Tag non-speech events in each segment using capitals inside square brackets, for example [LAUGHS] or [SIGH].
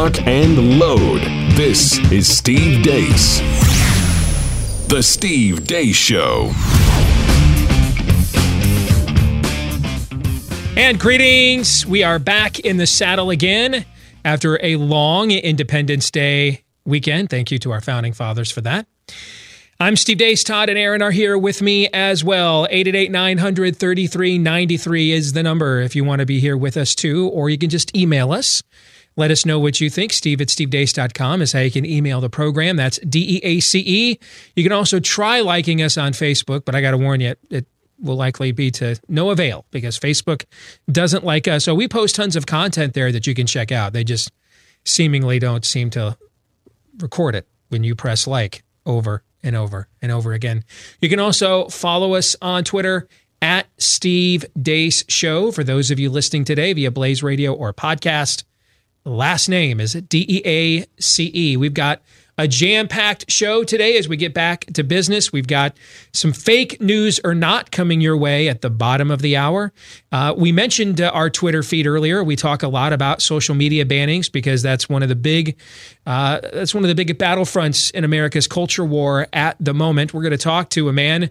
lock, and load. This is Steve Deace. The Steve Deace Show. And greetings. We are back in the saddle again after a long Independence Day weekend. Thank you to our founding fathers for that. I'm Steve Deace. Todd and Aaron are here with me as well. 888 900 3393 is the number if you want to be here with us too, or you can just email us. Let us know what you think. Steve at stevedeace.com is how you can email the program. That's D E A C E. You can also try liking us on Facebook, but I got to warn you, it will likely be to no avail because Facebook doesn't like us. So we post tons of content there that you can check out. They just seemingly don't seem to record it when you press like over and over and over again. You can also follow us on Twitter at Steve Deace Show. For those of you listening today via Blaze Radio or podcast, last name is D E A C E. We've got a jam packed show today as we get back to business. We've got some fake news or not coming your way at the bottom of the hour. Uh, we mentioned uh, our Twitter feed earlier. We talk a lot about social media bannings because that's one of the big uh, that's one of the big battlefronts in America's culture war at the moment. We're going to talk to a man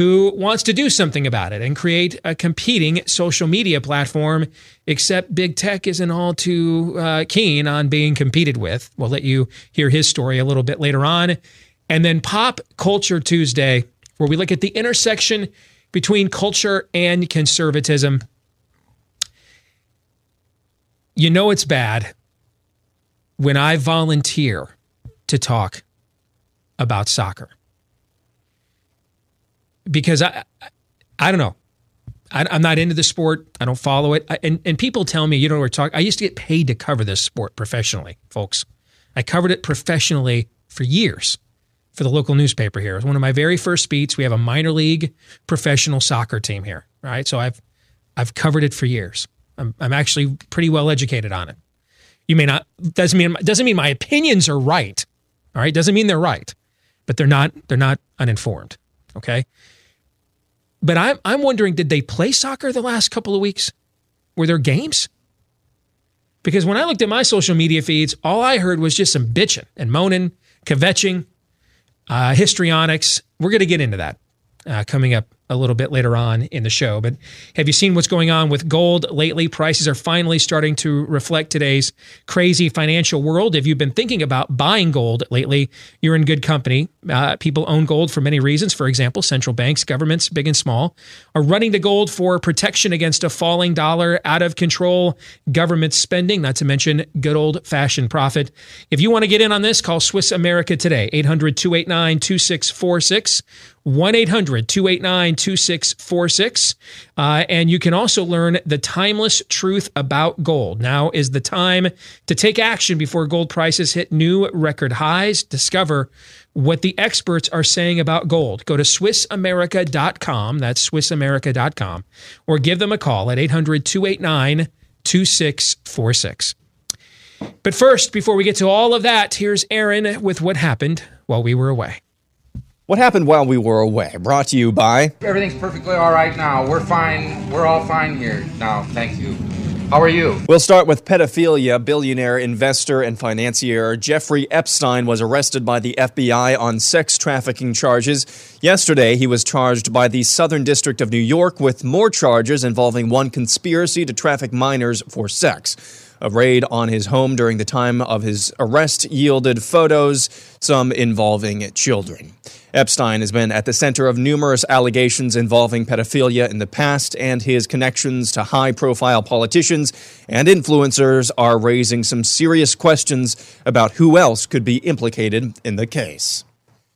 who wants to do something about it and create a competing social media platform, except big tech isn't all too uh, keen on being competed with. We'll let you hear his story a little bit later on. And then Pop Culture Tuesday, where we look at the intersection between culture and conservatism. You know it's bad when I volunteer to talk about soccer because I, I don't know. I, am not into the sport. I don't follow it. I, and, and people tell me, you know, we're talking. I used to get paid to cover this sport professionally, folks. I covered it professionally for years for the local newspaper here. It was one of my very first beats. We have a minor league professional soccer team here, right? So I've I've covered it for years. I'm, I'm actually pretty well educated on it. You may not doesn't mean doesn't mean my opinions are right. All right, doesn't mean they're right, but they're not they're not uninformed. Okay. But I'm I'm wondering, did they play soccer the last couple of weeks? Were there games? Because when I looked at my social media feeds, all I heard was just some bitching and moaning, kvetching, uh, histrionics. We're going to get into that uh, coming up a little bit later on in the show. But have you seen what's going on with gold lately? Prices are finally starting to reflect today's crazy financial world. If you've been thinking about buying gold lately, you're in good company. Uh, people own gold for many reasons. For example, central banks, governments, big and small, are running to gold for protection against a falling dollar, out of control government spending, not to mention good old fashioned profit. If you want to get in on this, call Swiss America today, 800 289 2646. 1 800 289 2646. Uh, and you can also learn the timeless truth about gold. Now is the time to take action before gold prices hit new record highs. Discover what the experts are saying about gold. Go to SwissAmerica.com. That's SwissAmerica.com. Or give them a call at 800 289 2646. But first, before we get to all of that, here's Aaron with what happened while we were away. What happened while we were away? Brought to you by. Everything's perfectly all right now. We're fine. We're all fine here now. Thank you. How are you? We'll start with pedophilia. Billionaire, investor, and financier Jeffrey Epstein was arrested by the FBI on sex trafficking charges. Yesterday, he was charged by the Southern District of New York with more charges involving one conspiracy to traffic minors for sex. A raid on his home during the time of his arrest yielded photos, some involving children. Epstein has been at the center of numerous allegations involving pedophilia in the past, and his connections to high profile politicians and influencers are raising some serious questions about who else could be implicated in the case.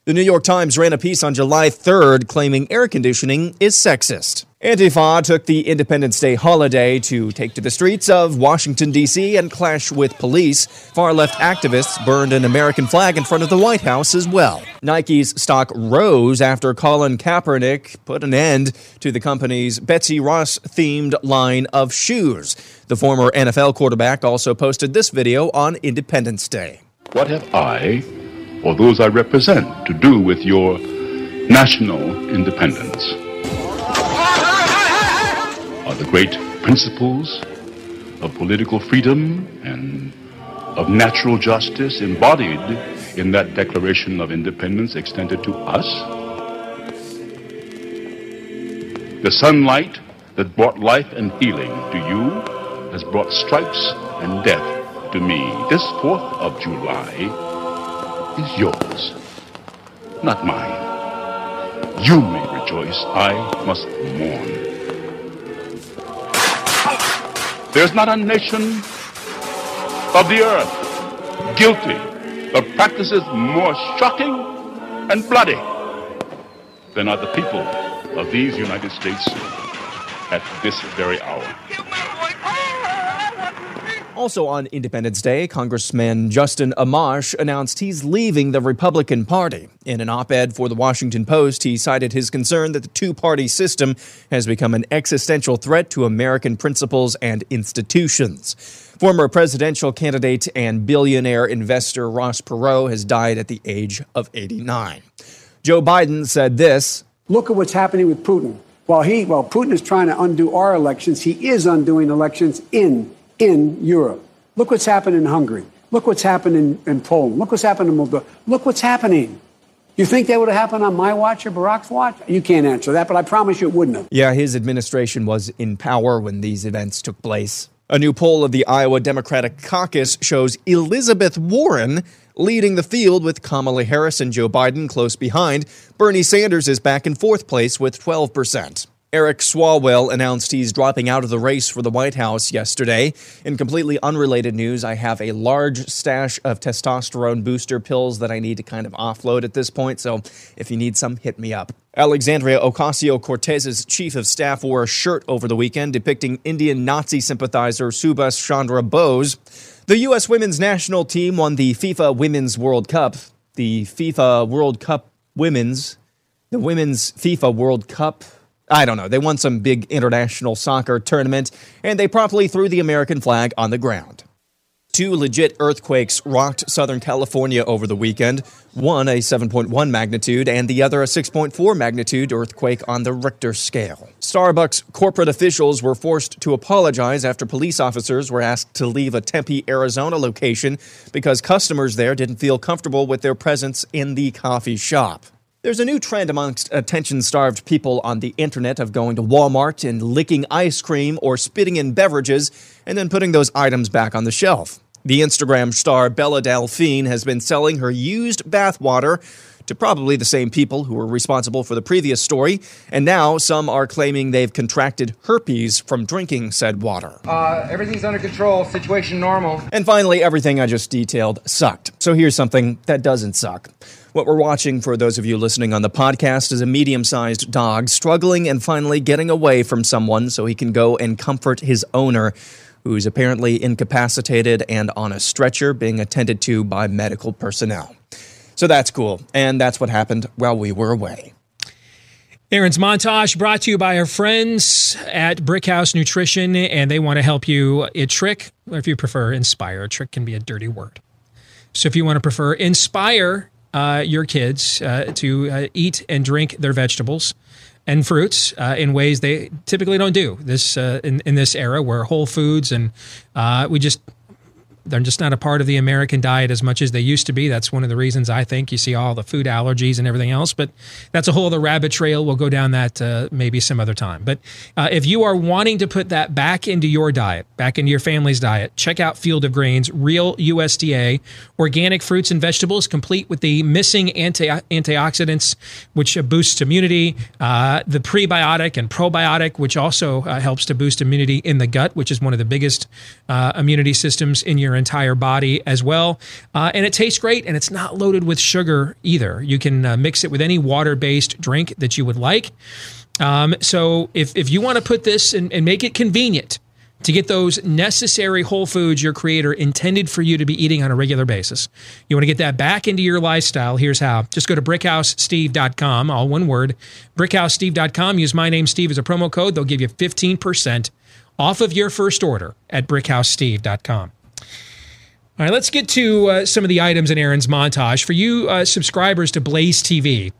The New York Times ran a piece on July 3rd claiming air conditioning is sexist. Antifa took the Independence Day holiday to take to the streets of Washington, D.C. and clash with police. Far left activists burned an American flag in front of the White House as well. Nike's stock rose after Colin Kaepernick put an end to the company's Betsy Ross themed line of shoes. The former NFL quarterback also posted this video on Independence Day. What have I or those I represent to do with your national independence? Are the great principles of political freedom and of natural justice embodied in that Declaration of Independence extended to us? The sunlight that brought life and healing to you has brought stripes and death to me. This 4th of July is yours, not mine. You may rejoice, I must mourn. There's not a nation of the earth guilty of practices more shocking and bloody than are the people of these United States at this very hour. Also on Independence Day, Congressman Justin Amash announced he's leaving the Republican Party. In an op ed for the Washington Post, he cited his concern that the two party system has become an existential threat to American principles and institutions. Former presidential candidate and billionaire investor Ross Perot has died at the age of 89. Joe Biden said this Look at what's happening with Putin. While he, while Putin is trying to undo our elections, he is undoing elections in in Europe. Look what's happened in Hungary. Look what's happened in, in Poland. Look what's happened in Moldova. Look what's happening. You think that would have happened on my watch or Barack's watch? You can't answer that, but I promise you it wouldn't have. Yeah, his administration was in power when these events took place. A new poll of the Iowa Democratic Caucus shows Elizabeth Warren leading the field with Kamala Harris and Joe Biden close behind. Bernie Sanders is back in fourth place with 12%. Eric Swalwell announced he's dropping out of the race for the White House yesterday. In completely unrelated news, I have a large stash of testosterone booster pills that I need to kind of offload at this point, so if you need some, hit me up. Alexandria Ocasio Cortez's chief of staff wore a shirt over the weekend depicting Indian Nazi sympathizer Subhas Chandra Bose. The U.S. women's national team won the FIFA Women's World Cup. The FIFA World Cup Women's, the Women's FIFA World Cup I don't know. They won some big international soccer tournament, and they promptly threw the American flag on the ground. Two legit earthquakes rocked Southern California over the weekend, one a 7.1 magnitude and the other a 6.4 magnitude earthquake on the Richter scale. Starbucks corporate officials were forced to apologize after police officers were asked to leave a Tempe, Arizona location because customers there didn't feel comfortable with their presence in the coffee shop. There's a new trend amongst attention starved people on the internet of going to Walmart and licking ice cream or spitting in beverages and then putting those items back on the shelf. The Instagram star Belle Delphine has been selling her used bathwater to probably the same people who were responsible for the previous story, and now some are claiming they've contracted herpes from drinking said water. Uh, everything's under control, situation normal. And finally, everything I just detailed sucked. So here's something that doesn't suck. What we're watching for those of you listening on the podcast is a medium sized dog struggling and finally getting away from someone so he can go and comfort his owner, who's apparently incapacitated and on a stretcher being attended to by medical personnel. So that's cool. And that's what happened while we were away. Aaron's montage brought to you by our friends at Brickhouse Nutrition, and they want to help you a trick, or if you prefer, inspire. A trick can be a dirty word. So if you want to prefer inspire uh, your kids uh, to uh, eat and drink their vegetables and fruits uh, in ways they typically don't do. This uh, in, in this era where whole foods and uh, we just they're just not a part of the American diet as much as they used to be. That's one of the reasons I think you see all the food allergies and everything else. But that's a whole other rabbit trail. We'll go down that uh, maybe some other time. But uh, if you are wanting to put that back into your diet, back into your family's diet, check out Field of Greens, real USDA, organic fruits and vegetables, complete with the missing anti- antioxidants, which boosts immunity, uh, the prebiotic and probiotic, which also uh, helps to boost immunity in the gut, which is one of the biggest uh, immunity systems in your entire body as well. Uh, and it tastes great and it's not loaded with sugar either. You can uh, mix it with any water based drink that you would like. Um, so if, if you want to put this and, and make it convenient, to get those necessary whole foods your creator intended for you to be eating on a regular basis. You want to get that back into your lifestyle. Here's how. Just go to brickhousesteve.com, all one word, brickhousesteve.com. Use my name, Steve, as a promo code. They'll give you 15% off of your first order at brickhousesteve.com. All right, let's get to uh, some of the items in Aaron's montage. For you uh, subscribers to Blaze TV,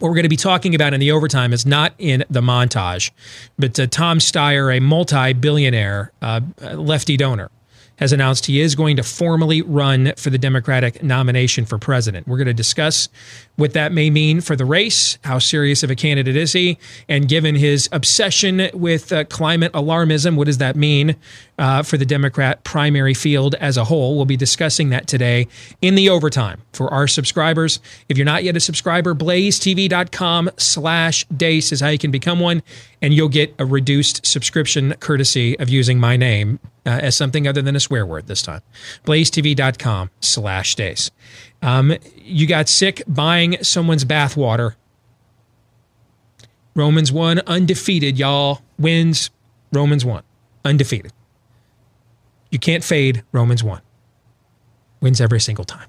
what we're going to be talking about in the overtime is not in the montage, but uh, Tom Steyer, a multi billionaire uh, lefty donor, has announced he is going to formally run for the Democratic nomination for president. We're going to discuss what that may mean for the race, how serious of a candidate is he, and given his obsession with uh, climate alarmism, what does that mean uh, for the Democrat primary field as a whole? We'll be discussing that today in the overtime for our subscribers. If you're not yet a subscriber, blazetv.com slash deace is how you can become one, and you'll get a reduced subscription courtesy of using my name uh, as something other than a swear word this time. blazetv.com slash deace. Um, you got sick buying someone's bathwater. Romans 1, undefeated, y'all. Wins, Romans 1, undefeated. You can't fade Romans 1. Wins every single time.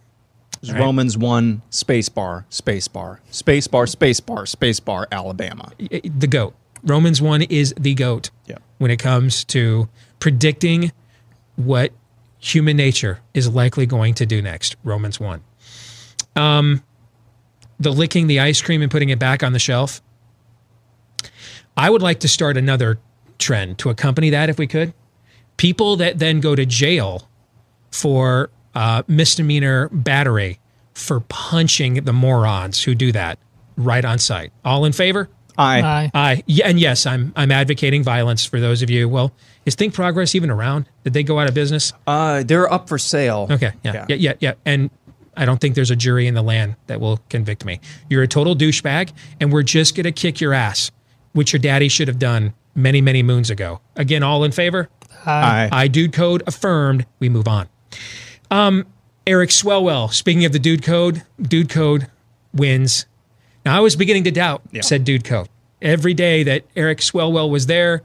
Right. Romans 1, space bar, space bar, space bar, space bar, space bar, Alabama. The GOAT. Romans 1 is the GOAT yeah. when it comes to predicting what human nature is likely going to do next. Romans 1. Um, the licking the ice cream and putting it back on the shelf. I would like to start another trend to accompany that if we could. People that then go to jail for uh, misdemeanor battery for punching the morons who do that right on site. All in favor? Aye. Aye. Aye. Yeah, and yes, I'm I'm advocating violence for those of you. Well, is Think Progress even around? Did they go out of business? Uh, they're up for sale. Okay. Yeah. Yeah. Yeah. Yeah. yeah. And I don't think there's a jury in the land that will convict me. You're a total douchebag, and we're just gonna kick your ass, which your daddy should have done many, many moons ago. Again, all in favor? Aye. I dude code affirmed. We move on. Um, Eric Swellwell, Speaking of the dude code, dude code wins. Now I was beginning to doubt. Said dude code every day that Eric Swalwell was there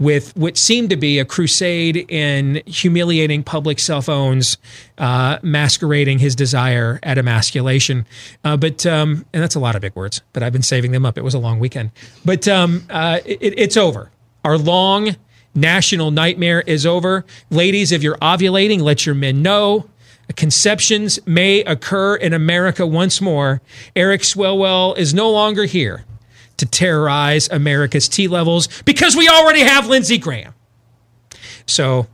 with what seemed to be a crusade in humiliating public cell phones, uh, masquerading his desire at emasculation. Uh, but um, and that's a lot of big words, but I've been saving them up. It was a long weekend, but um, uh, it, it's over. Our long national nightmare is over. Ladies, if you're ovulating, let your men know. Conceptions may occur in America once more. Eric Swalwell is no longer here to terrorize America's T levels because we already have Lindsey Graham. So,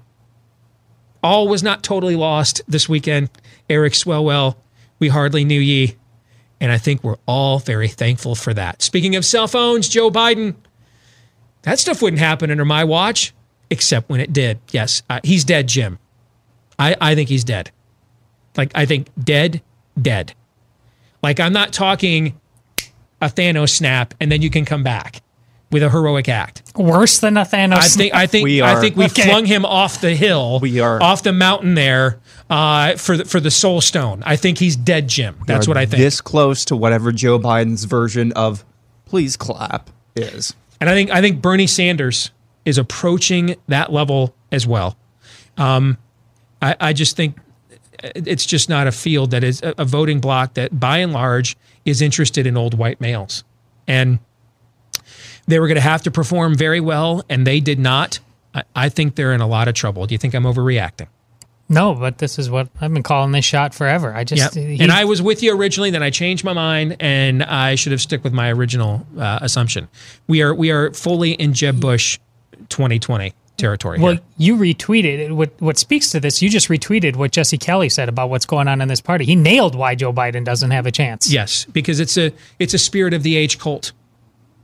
all was not totally lost this weekend. Eric Swalwell, we hardly knew ye. And I think we're all very thankful for that. Speaking of cell phones, Joe Biden, that stuff wouldn't happen under my watch, except when it did. Yes, uh, he's dead, Jim. I, I think he's dead. Like, I think dead, dead. Like, I'm not talking a Thanos snap and then you can come back with a heroic act. Worse than a Thanos. I think I think We I think we Okay. flung him off the hill. We are- off the mountain there uh, for the, for the Soul Stone. I think he's dead, Jim. That's what I think. This close to whatever Joe Biden's version of "please clap" is. And I think I think Bernie Sanders is approaching that level as well. Um, I, I just think it's just not a field that is a, voting block that, by and large, is interested in old white males, and they were going to have to perform very well, and they did not. I, I think they're in a lot of trouble. Do you think I'm overreacting? no, but this is what I've been calling this shot forever. I just he- and I was with you originally. Then I changed my mind, and I should have stuck with my original uh, assumption. We are we are fully in Jeb Bush 2020 territory. well, here. you retweeted. What what speaks to this? You just retweeted what Jesse Kelly said about what's going on in this party. He nailed why Joe Biden doesn't have a chance. Yes, because it's a it's a spirit of the age cult.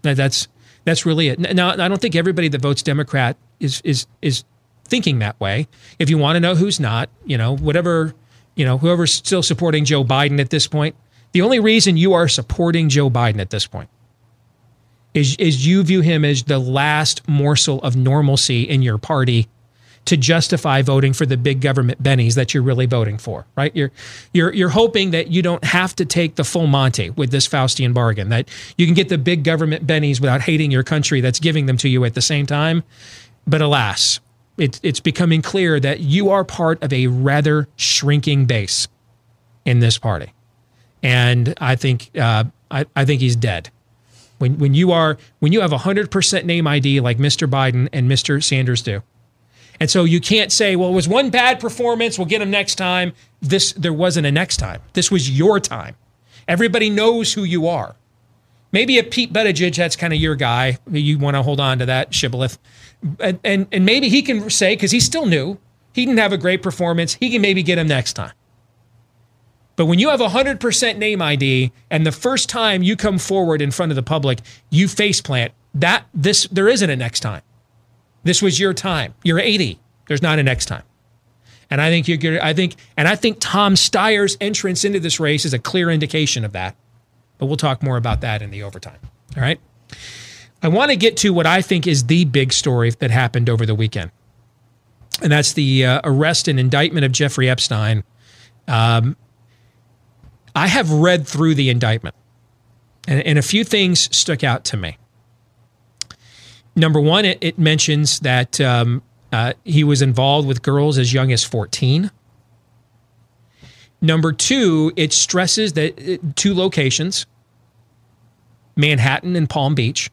That's that's really it. Now, I don't think everybody that votes Democrat is is is thinking that way. If you want to know who's not, you know, whatever, you know, whoever's still supporting Joe Biden at this point, the only reason you are supporting Joe Biden at this point is is you view him as the last morsel of normalcy in your party to justify voting for the big government bennies that you're really voting for, right? You're you're you're hoping that you don't have to take the full Monty with this Faustian bargain, that you can get the big government bennies without hating your country that's giving them to you at the same time. But alas, it, it's becoming clear that you are part of a rather shrinking base in this party, and I think uh, I, I think he's dead. When when you are when you have a hundred percent name ID like Mr. Biden and Mr. Sanders do, and so you can't say, well, it was one bad performance. We'll get him next time. This there wasn't a next time. This was your time. Everybody knows who you are. Maybe a Pete Buttigieg, that's kind of your guy. You want to hold on to that shibboleth, and and, and maybe he can say because he's still new. He didn't have a great performance. He can maybe get him next time. But when you have 100% name ID and the first time you come forward in front of the public, you faceplant, that this there isn't a next time. This was your time. You're 80. There's not a next time. And I think you're I think and I think Tom Steyer's entrance into this race is a clear indication of that. But we'll talk more about that in the overtime. All right. I want to get to what I think is the big story that happened over the weekend. And that's the uh, arrest and indictment of Jeffrey Epstein. Um, I have read through the indictment, and, and a few things stuck out to me. Number one, it, it mentions that um, uh, he was involved with girls as young as 14. Number two, it stresses that uh, two locations Manhattan and Palm Beach.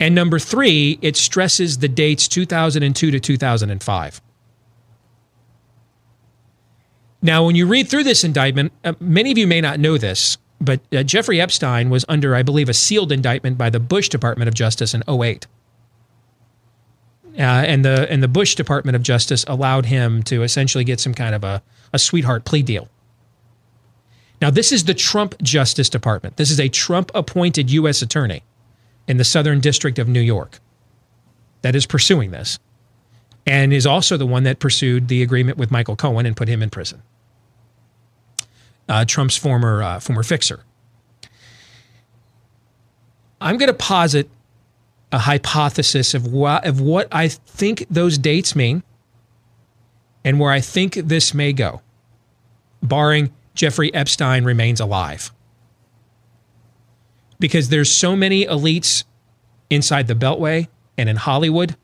And number three, it stresses the dates 2002 to 2005. Now, when you read through this indictment, uh, many of you may not know this, but uh, Jeffrey Epstein was under, I believe, a sealed indictment by the Bush Department of Justice in 08. Uh, and the and the Bush Department of Justice allowed him to essentially get some kind of a, a sweetheart plea deal. Now, this is the Trump Justice Department. This is a Trump appointed U.S. attorney in the Southern District of New York that is pursuing this and is also the one that pursued the agreement with Michael Cohen and put him in prison uh, Trump's former uh, former fixer. I'm going to posit a hypothesis of what of what I think those dates mean, and where I think this may go, barring Jeffrey Epstein remains alive. Because there's so many elites inside the Beltway and in Hollywood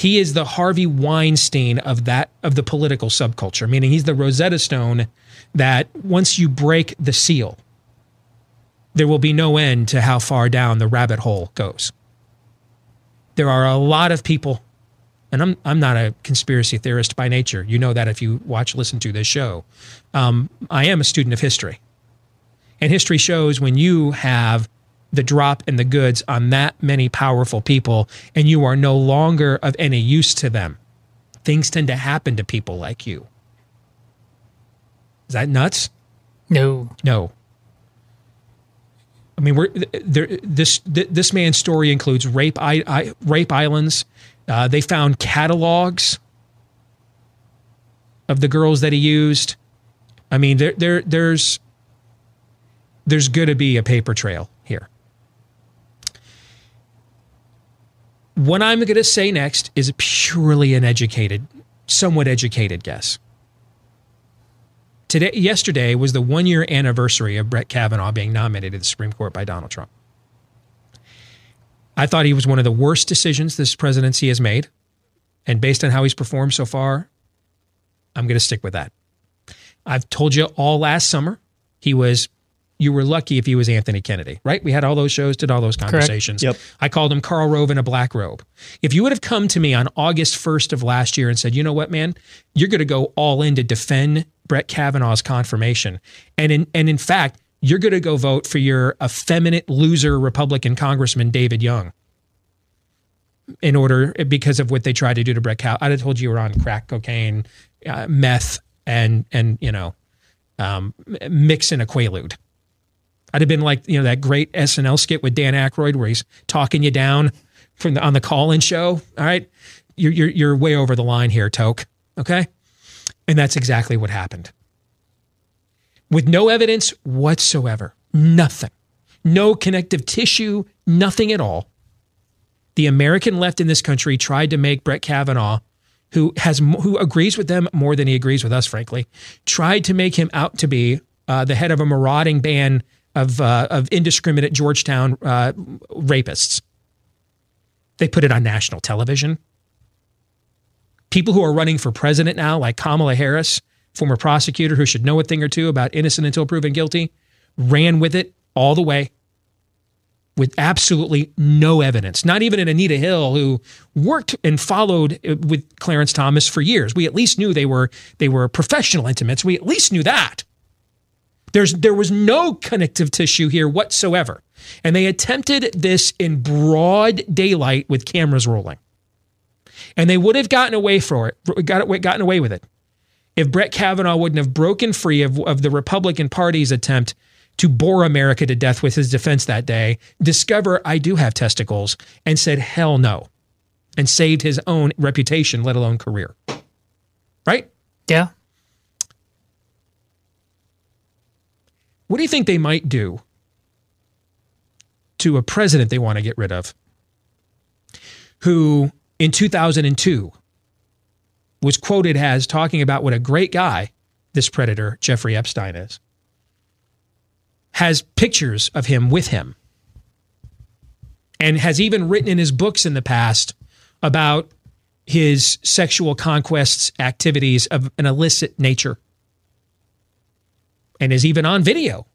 he is the Harvey Weinstein of that of the political subculture, meaning he's the Rosetta Stone that once you break the seal, there will be no end to how far down the rabbit hole goes. There are a lot of people, and I'm I'm not a conspiracy theorist by nature. You know that if you watch, listen to this show. Um, I am a student of history, and history shows when you have the drop in the goods on that many powerful people and you are no longer of any use to them. Things tend to happen to people like you. Is that nuts? No. No. I mean, we're there. This this man's story includes rape I, I, rape islands. Uh, they found catalogs of the girls that he used. I mean, there there there's there's going to be a paper trail here. What I'm going to say next is purely an educated, somewhat educated guess. Today, yesterday was the one year anniversary of Brett Kavanaugh being nominated to the Supreme Court by Donald Trump. I thought he was one of the worst decisions this presidency has made. And based on how he's performed so far, I'm going to stick with that. I've told you all last summer, he was you were lucky if he was Anthony Kennedy, right? We had all those shows, did all those conversations. Correct. Yep. I called him Karl Rove in a black robe. If you would have come to me on August 1st of last year and said, you know what, man, you're going to go all in to defend Brett Kavanaugh's confirmation. And in, and in fact, you're going to go vote for your effeminate loser Republican Congressman David Young in order because of what they tried to do to Brett Kavanaugh. I'd have told you you were on crack cocaine, uh, meth, and and you know, um, mixing a quaalude. I'd have been like, you know, that great SNL skit with Dan Aykroyd where he's talking you down from the, on the call-in show. All right, you're, you're you're way over the line here, Toke. Okay, and that's exactly what happened. With no evidence whatsoever, nothing, no connective tissue, nothing at all. The American left in this country tried to make Brett Kavanaugh, who has who agrees with them more than he agrees with us, frankly, tried to make him out to be uh, the head of a marauding band of uh, of indiscriminate Georgetown uh, rapists. They put it on national television. People who are running for president now, like Kamala Harris, former prosecutor who should know a thing or two about innocent until proven guilty, ran with it all the way with absolutely no evidence. Not even an Anita Hill who worked and followed uh, with Clarence Thomas for years. We at least knew they were they were professional intimates. We at least knew that. There's, there was no connective tissue here whatsoever. And they attempted this in broad daylight with cameras rolling. And they would have gotten away for it, got, gotten away with it, if Brett Kavanaugh wouldn't have broken free of, of the Republican Party's attempt to bore America to death with his defense that day, discover I do have testicles, and said, hell no, and saved his own reputation, let alone career. Right? Yeah. What do you think they might do to a president they want to get rid of who in 2002 was quoted as talking about what a great guy this predator, Jeffrey Epstein, is? Has pictures of him with him and has even written in his books in the past about his sexual conquests activities of an illicit nature and is even on video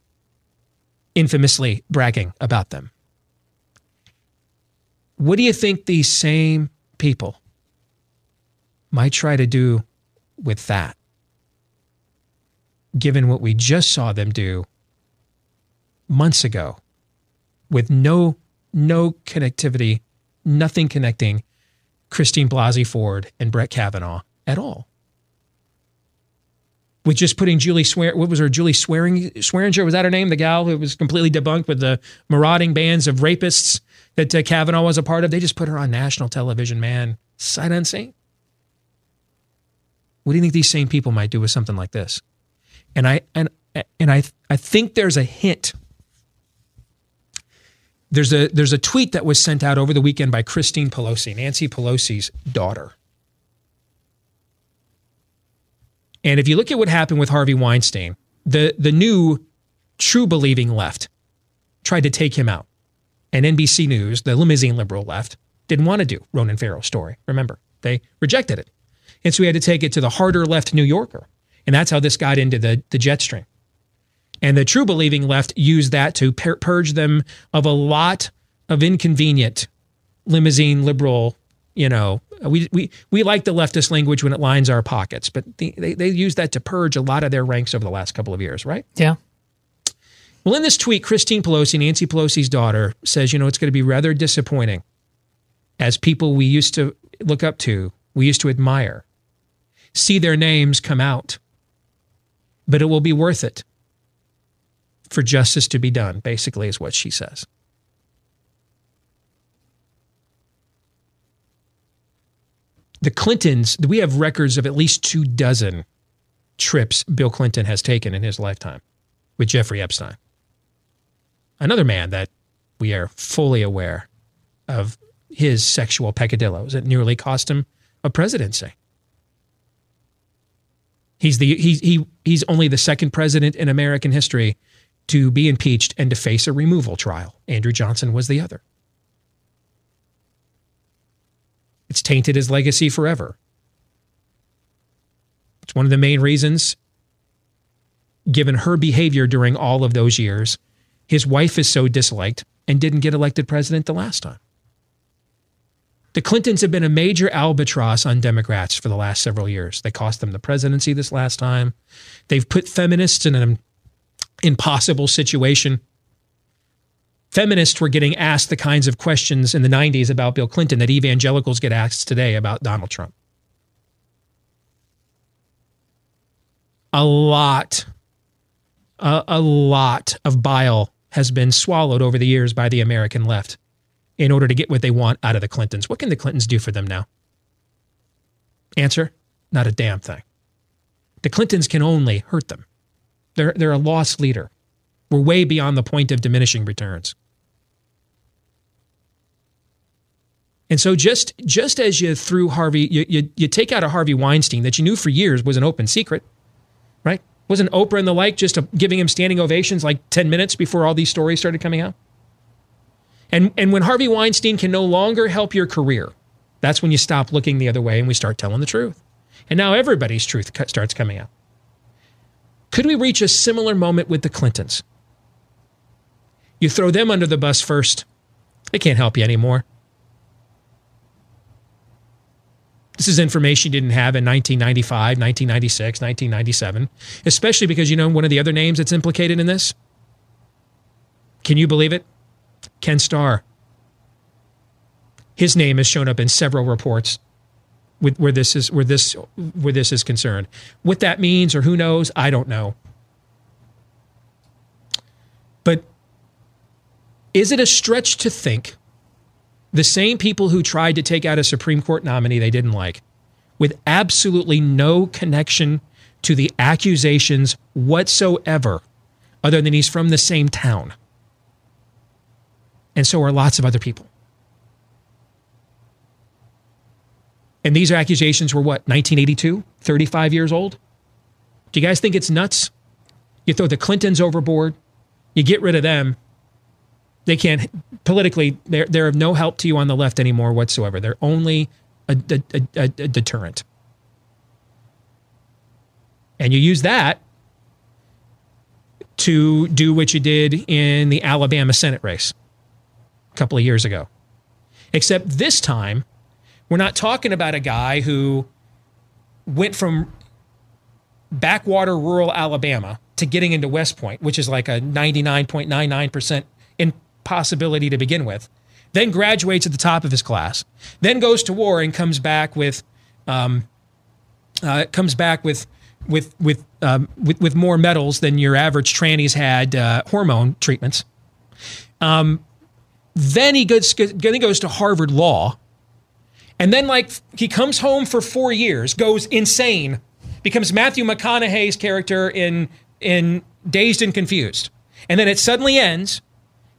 infamously bragging about them. What do you think these same people might try to do with that? Given what we just saw them do months ago with no no connectivity, nothing connecting Christine Blasey Ford and Brett Kavanaugh at all with just putting Julie Swear, what was her Julie Swearing Swearinger was that her name? The gal who was completely debunked with the marauding bands of rapists that uh, Kavanaugh was a part of. They just put her on national television, man, sight unseen. What do you think these same people might do with something like this? And I and and I I think there's a hint. There's a there's a tweet that was sent out over the weekend by Christine Pelosi, Nancy Pelosi's daughter And if you look at what happened with Harvey Weinstein, the, the new true believing left tried to take him out. And NBC News, the limousine liberal left, didn't want to do Ronan Farrow's story. Remember, they rejected it. And so we had to take it to the harder left New Yorker. And that's how this got into the, the jet stream. And the true believing left used that to pur- purge them of a lot of inconvenient limousine liberal, you know, we, we, we like the leftist language when it lines our pockets, but they, they, they use that to purge a lot of their ranks over the last couple of years, right? Yeah. Well, in this tweet, Christine Pelosi, Nancy Pelosi's daughter, says, you know, it's going to be rather disappointing as people we used to look up to, we used to admire, see their names come out. But it will be worth it for justice to be done, basically, is what she says. the Clintons, we have records of at least two dozen trips Bill Clinton has taken in his lifetime with Jeffrey Epstein. Another man that we are fully aware of his sexual peccadilloes. that nearly cost him a presidency. He's the he, he he's only the second president in American history to be impeached and to face a removal trial. Andrew Johnson was the other. It's tainted his legacy forever. It's one of the main reasons, given her behavior during all of those years, his wife is so disliked and didn't get elected president the last time. The Clintons have been a major albatross on Democrats for the last several years. They cost them the presidency this last time. They've put feminists in an impossible situation feminists were getting asked the kinds of questions in the 90s about Bill Clinton that evangelicals get asked today about Donald Trump. A lot, a, a lot of bile has been swallowed over the years by the American left in order to get what they want out of the Clintons. What can the Clintons do for them now? Answer not a damn thing. The Clintons can only hurt them. They're, they're a lost leader. We're way beyond the point of diminishing returns. And so just just as you threw Harvey, you, you, you take out a Harvey Weinstein that you knew for years was an open secret, right? Wasn't Oprah and the like just giving him standing ovations like 10 minutes before all these stories started coming out? And, and when Harvey Weinstein can no longer help your career, that's when you stop looking the other way and we start telling the truth. And now everybody's truth starts coming out. Could we reach a similar moment with the Clintons? You throw them under the bus first, they can't help you anymore. This is information you didn't have in 1995, 1996, 1997, especially because you know one of the other names that's implicated in this? Can you believe it? Ken Starr. His name has shown up in several reports with where this is where this where this is concerned. What that means or who knows, I don't know. But is it a stretch to think the same people who tried to take out a Supreme Court nominee they didn't like with absolutely no connection to the accusations whatsoever other than he's from the same town. And so are lots of other people. And these accusations were what, 1982? 35 years old? Do you guys think it's nuts? You throw the Clintons overboard, you get rid of them. They can't, politically, they're, they're of no help to you on the left anymore whatsoever. They're only a, a, a, a deterrent. And you use that to do what you did in the Alabama Senate race a couple of years ago. Except this time, we're not talking about a guy who went from backwater rural Alabama to getting into West Point, which is like a 99.99% impossibility to begin with, then graduates at the top of his class, then goes to war and comes back with, um, uh, comes back with, with, with, um, with, with more medals than your average trannies had uh, hormone treatments. Um, then he goes, then he goes to Harvard Law and then, like, he comes home for four years, goes insane, becomes Matthew McConaughey's character in in Dazed and Confused, and then it suddenly ends.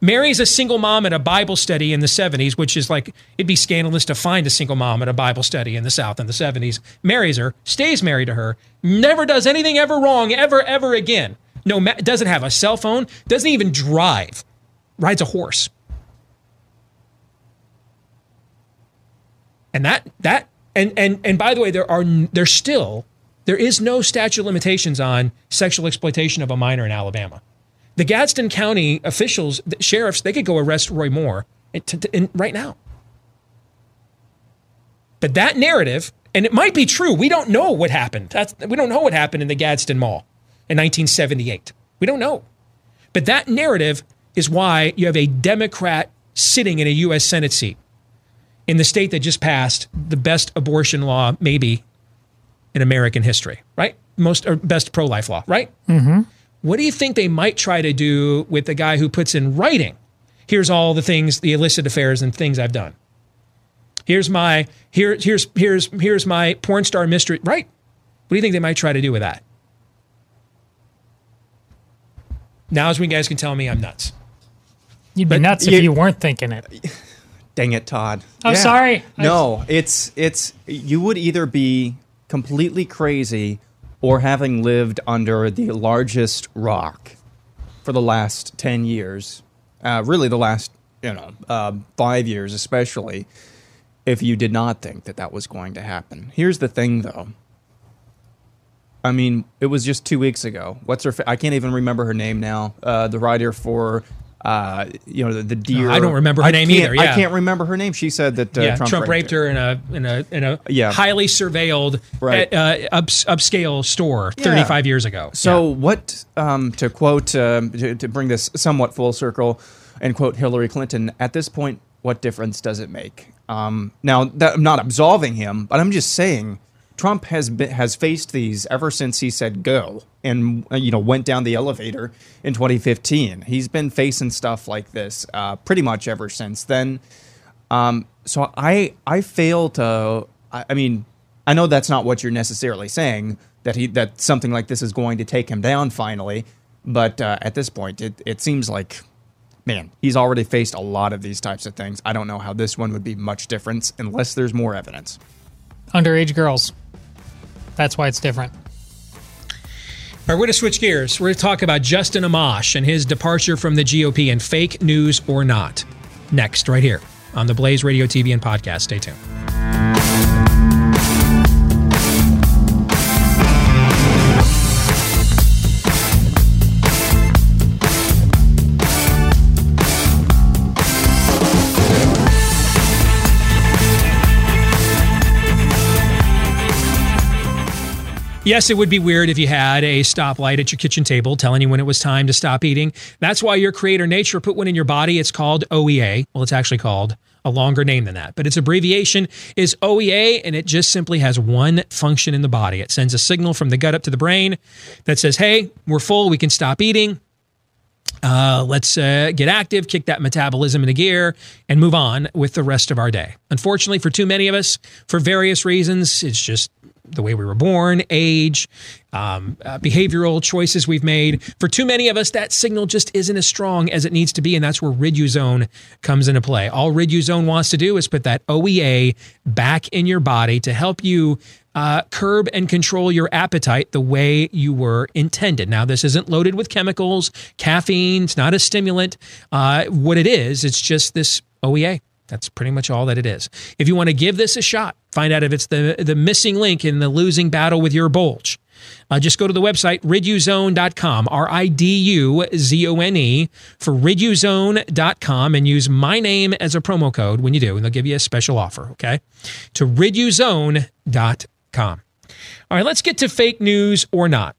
Marries a single mom at a Bible study in the 70s, which is like, it'd be scandalous to find a single mom at a Bible study in the South in the 70s. Marries her, stays married to her, never does anything ever wrong, ever, ever again. No, doesn't have a cell phone, doesn't even drive, rides a horse. And that that and and and by the way, there are there's still there is no statute limitations on sexual exploitation of a minor in Alabama. The Gadsden County officials, the sheriffs, they could go arrest Roy Moore in, in, right now. But that narrative, and it might be true, we don't know what happened. That's, we don't know what happened in the Gadsden Mall in 1978. We don't know. But that narrative is why you have a Democrat sitting in a U.S. Senate seat in the state that just passed the best abortion law, maybe in American history, right? Most or best pro life law, right? Mm-hmm. What do you think they might try to do with the guy who puts in writing? Here's all the things, the illicit affairs and things I've done. Here's my here here's here's here's my porn star mystery. Right? What do you think they might try to do with that? Now is when you guys can tell me I'm nuts. You'd be but nuts if you weren't thinking it. [LAUGHS] Dang it, Todd. I'm yeah. sorry. No, it's it's you would either be completely crazy or having lived under the largest rock for the last 10 years, uh, really the last, you know, uh, five years especially, if you did not think that that was going to happen. Here's the thing, though. I mean, it was just two weeks ago. What's her? Fa- I can't even remember her name now. Uh, the writer for uh, you know, the, the deer. I don't remember her I name either. Yeah. I can't remember her name. She said that uh, yeah, Trump, Trump raped, her. in a in a in a yeah. highly surveilled right. uh, ups, upscale store yeah. 35 years ago. So what um, to quote um, to, to bring this somewhat full circle and quote Hillary Clinton at this point what difference does it make? Um, now that, I'm not absolving him, but I'm just saying Trump has been, has faced these ever since he said go and uh, you know went down the elevator in 2015. He's been facing stuff like this uh, pretty much ever since then. Um, so I I fail to I, I, mean I know that's not what you're necessarily saying that he that something like this is going to take him down finally, but uh, at this point it it seems like man he's already faced a lot of these types of things. I don't know how this one would be much different unless there's more evidence. Underage girls. That's why it's different. All right, we're going to switch gears. We're going to talk about Justin Amash and his departure from the GOP and fake news or not. Next, right here on the Blaze Radio TV and podcast. Stay tuned. Yes, it would be weird if you had a stoplight at your kitchen table telling you when it was time to stop eating. That's why your creator nature put one in your body. It's called OEA. Well, it's actually called a longer name than that, but its abbreviation is OEA, and it just simply has one function in the body. It sends a signal from the gut up to the brain that says, hey, we're full, we can stop eating. Uh, let's uh, get active, kick that metabolism into gear, and move on with the rest of our day. Unfortunately, for too many of us, for various reasons, it's just the way we were born, age, um, uh, behavioral choices we've made. For too many of us, that signal just isn't as strong as it needs to be, and that's where Riduzone comes into play. All Riduzone wants to do is put that OEA back in your body to help you uh, curb and control your appetite the way you were intended. Now, this isn't loaded with chemicals, caffeine, it's not a stimulant. Uh, what it is, it's just this OEA. That's pretty much all that it is. If you want to give this a shot, find out if it's the, the missing link in the losing battle with your bulge. Uh, just go to the website riduzone.com, R I D U Z O N E, for riduzone.com and use my name as a promo code when you do, and they'll give you a special offer, okay? To riduzone.com. All right, let's get to fake news or not.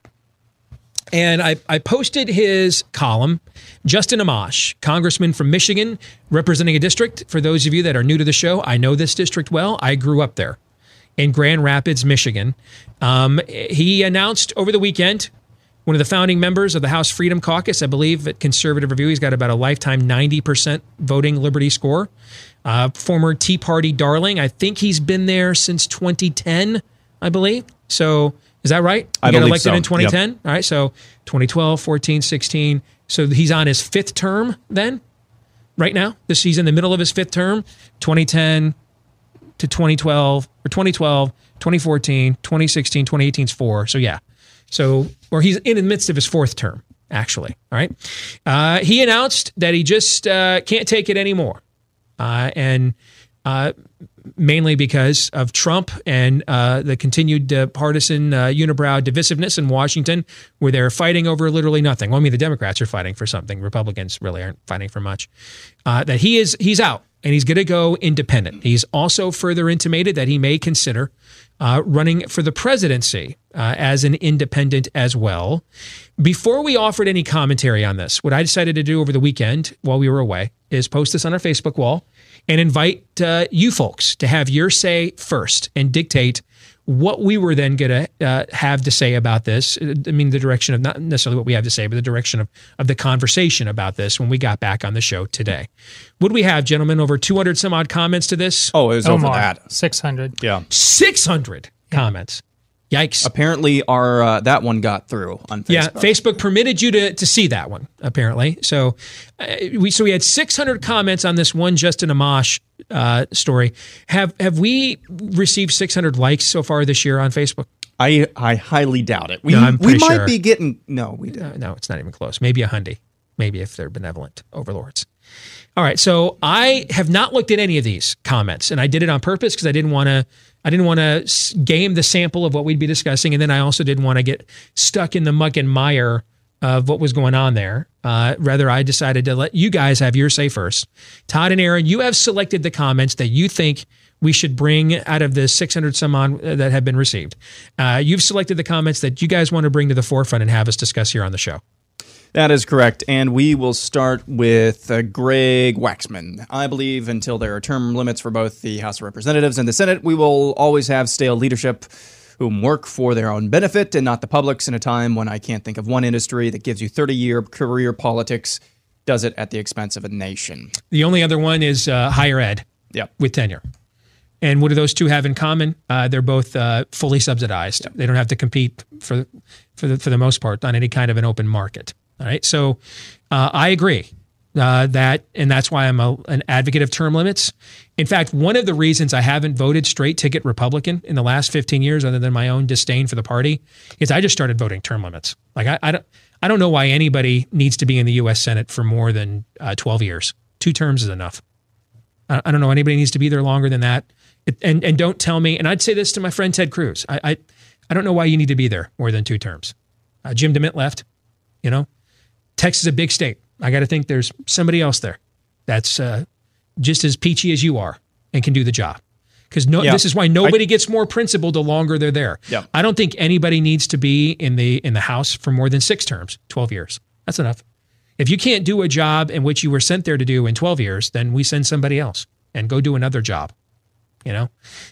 And I, I posted his column, Justin Amash, congressman from Michigan, representing a district. For those of you that are new to the show, I know this district well. I grew up there in Grand Rapids, Michigan. Um, he announced over the weekend, one of the founding members of the House Freedom Caucus, I believe at Conservative Review, he's got about a lifetime 90% voting liberty score. Uh, former Tea Party darling. I think he's been there since 2010, I believe. So is that right? I he got elected so. in 2010. All right. So 2012, 14, 16. So he's on his fifth term then, right now. This he's in the middle of his fifth term, 2010 to 2012 or 2012, 2014, 2016, 2018 is four. So yeah. So or he's in the midst of his fourth term actually. All right. Uh, he announced that he just uh, can't take it anymore, uh, and uh, mainly because of Trump and uh, the continued uh, partisan uh, unibrow divisiveness in Washington, where they're fighting over literally nothing. Well, I mean, the Democrats are fighting for something; Republicans really aren't fighting for much. Uh, that he is he's out and he's going to go independent. He's also further intimated that he may consider uh, running for the presidency uh, as an independent as well. Before we offered any commentary on this, what I decided to do over the weekend while we were away is post this on our Facebook wall and invite uh, you folks to have your say first and dictate what we were then going to uh, have to say about this. I mean, the direction of not necessarily what we have to say, but the direction of, of the conversation about this when we got back on the show today. Would we have, gentlemen, over 200 some odd comments to this? Oh, it was Oh, over that. 600. Yeah. 600 comments. Yikes. Apparently, our uh, that one got through on Facebook. Yeah, Facebook permitted you to, to see that one apparently. So uh, we so we had 600 comments on this one Justin Amash uh, story. Have have we received 600 likes so far this year on Facebook? I I highly doubt it. We No, we might sure. be getting no. We. Uh, no, it's not even close. Maybe a hundy. Maybe if they're benevolent overlords. All right, so I have not looked at any of these comments, and I did it on purpose because I didn't want to. I didn't want to game the sample of what we'd be discussing, and then I also didn't want to get stuck in the muck and mire of what was going on there. Uh, rather, I decided to let you guys have your say first. Todd and Aaron, you have selected the comments that you think we should bring out of the 600 some on uh, that have been received. Uh, you've selected the comments that you guys want to bring to the forefront and have us discuss here on the show. That is correct. And we will start with uh, Greg Waxman. I believe until there are term limits for both the House of Representatives and the Senate, we will always have stale leadership whom work for their own benefit and not the public's in a time when I can't think of one industry that gives you 30 year career politics, does it at the expense of a nation. The only other one is uh, higher ed Yep. with tenure. And what do those two have in common? Uh, they're both uh, fully subsidized. They don't have to compete for for the for the most part on any kind of an open market. All right, so uh, I agree uh, that, and that's why I'm a, an advocate of term limits. In fact, one of the reasons I haven't voted straight ticket Republican in the last 15 years, other than my own disdain for the party, is I just started voting term limits. Like I, I don't I don't know why anybody needs to be in the U.S. Senate for more than uh, 12 years. Two terms is enough. I don't know anybody needs to be there longer than that. It, and and don't tell me. And I'd say this to my friend Ted Cruz. I I, I don't know why you need to be there more than two terms. Uh, Jim DeMint left. You know, Texas is a big state. I got to think there's somebody else there that's uh, just as peachy as you are and can do the job. because no, Yeah. this is why nobody gets more principled the longer they're there. Yeah. I don't think anybody needs to be in the in the House for more than six terms, twelve years. That's enough. If you can't do a job in which you were sent there to do in twelve years, then we send somebody else and go do another job. You know,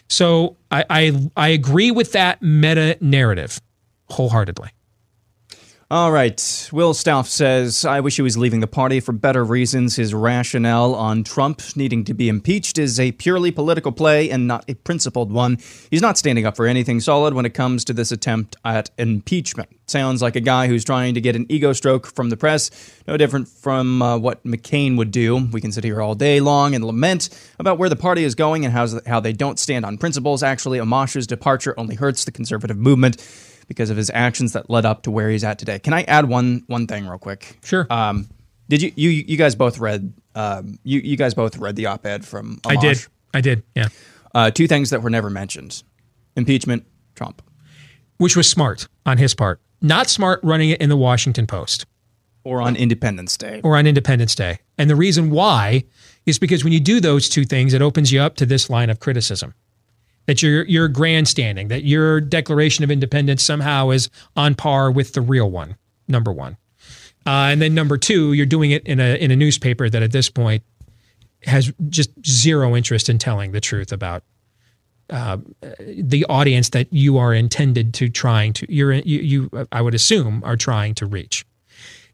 so I I, I agree with that meta narrative wholeheartedly. All right. Will Stauff says, I wish he was leaving the party for better reasons. His rationale on Trump needing to be impeached is a purely political play and not a principled one. He's not standing up for anything solid when it comes to this attempt at impeachment. Sounds like a guy who's trying to get an ego stroke from the press, no different from uh, what McCain would do. We can sit here all day long and lament about where the party is going and how's, how they don't stand on principles. Actually, Amash's departure only hurts the conservative movement because of his actions that led up to where he's at today. Can I add one one thing real quick? Sure. Um, did you you you guys both read um, you you guys both read the op-ed from Amash? I did. I did. Yeah. Uh, two things that were never mentioned: impeachment, Trump. Which was smart on his part. Not smart running it in the Washington Post. Or on Independence Day. or on Independence Day. And the reason why is because when you do those two things, it opens you up to this line of criticism that you're you're grandstanding, that your Declaration of Independence somehow is on par with the real one. Number one, uh, and then number two, you're doing it in a in a newspaper that at this point has just zero interest in telling the truth about uh, the audience that you are intended to trying to you're you, you I would assume are trying to reach.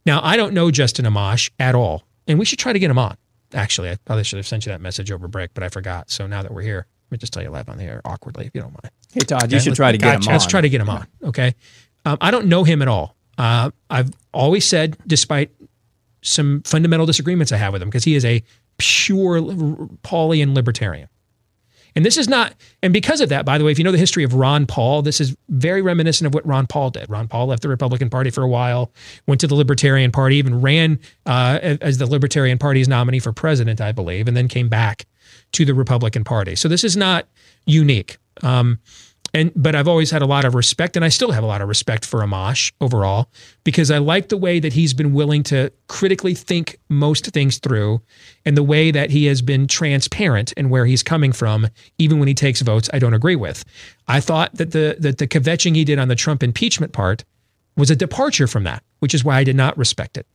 Now, I don't know Justin Amash at all, and we should try to get him on. Actually, I probably should have sent you that message over break, but I forgot. So now that we're here, let me just tell you live on the air awkwardly, if you don't mind. Hey Todd, you should try to get him on. Let's try to get him on. Okay. Um, I don't know him at all. Uh, I've always said, despite some fundamental disagreements I have with him, because he is a pure Paulian libertarian. And this is not, and because of that, by the way, if you know the history of Ron Paul, this is very reminiscent of what Ron Paul did. Ron Paul left the Republican Party for a while, went to the Libertarian Party, even ran uh, as the Libertarian Party's nominee for president, I believe, and then came back to the Republican Party. So this is not unique. Um, and but I've always had a lot of respect, and I still have a lot of respect for Amash overall because I like the way that he's been willing to critically think most things through, and the way that he has been transparent and where he's coming from, even when he takes votes I don't agree with. I thought that the that the kvetching he did on the Trump impeachment part was a departure from that, which is why I did not respect it.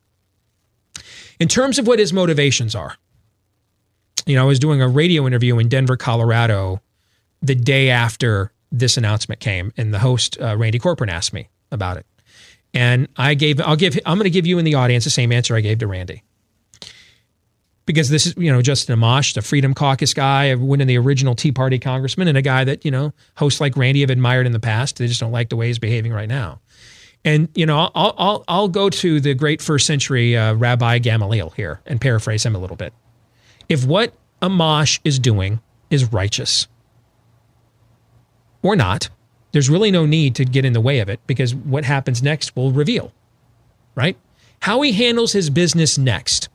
In terms of what his motivations are, you know, I was doing a radio interview in Denver, Colorado, the day after this announcement came, and the host uh, Randy Corporon asked me about it, and I gave I'll give I'm going to give you in the audience the same answer I gave to Randy because this is you know Justin Amash, the Freedom Caucus guy, one of the original Tea Party congressmen, and a guy that you know hosts like Randy have admired in the past. They just don't like the way he's behaving right now. And you know, I'll I'll I'll go to the great first century uh, Rabbi Gamaliel here and paraphrase him a little bit. If what Amash is doing is righteous or not, there's really no need to get in the way of it because what happens next will reveal, right? How he handles his business next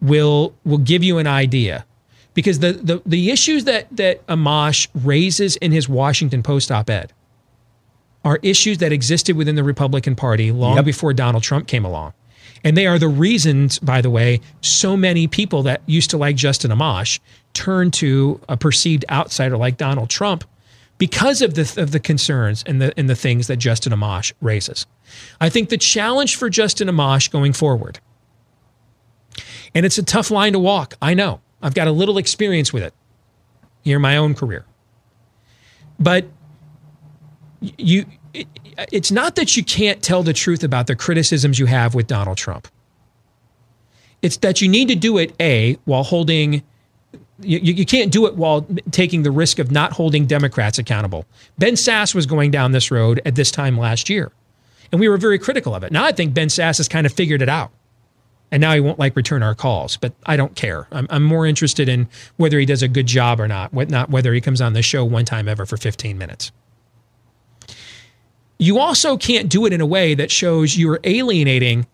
will will give you an idea. Because the the, the issues that that Amash raises in his Washington Post op-ed are issues that existed within the Republican Party long Yep. before Donald Trump came along. And they are the reasons, by the way, so many people that used to like Justin Amash turned to a perceived outsider like Donald Trump because of the of the concerns and the and the things that Justin Amash raises. I think the challenge for Justin Amash going forward, and it's a tough line to walk. I know. I've got a little experience with it here in my own career. But you it's not that you can't tell the truth about the criticisms you have with Donald Trump. It's that you need to do it a while holding you, you can't do it while taking the risk of not holding Democrats accountable. Ben Sasse was going down this road at this time last year, and we were very critical of it. Now I think Ben Sasse has kind of figured it out, and now he won't like return our calls. But I don't care. I'm, I'm more interested in whether he does a good job or not, not whether he comes on the show one time ever for 15 minutes. You also can't do it in a way that shows you're alienating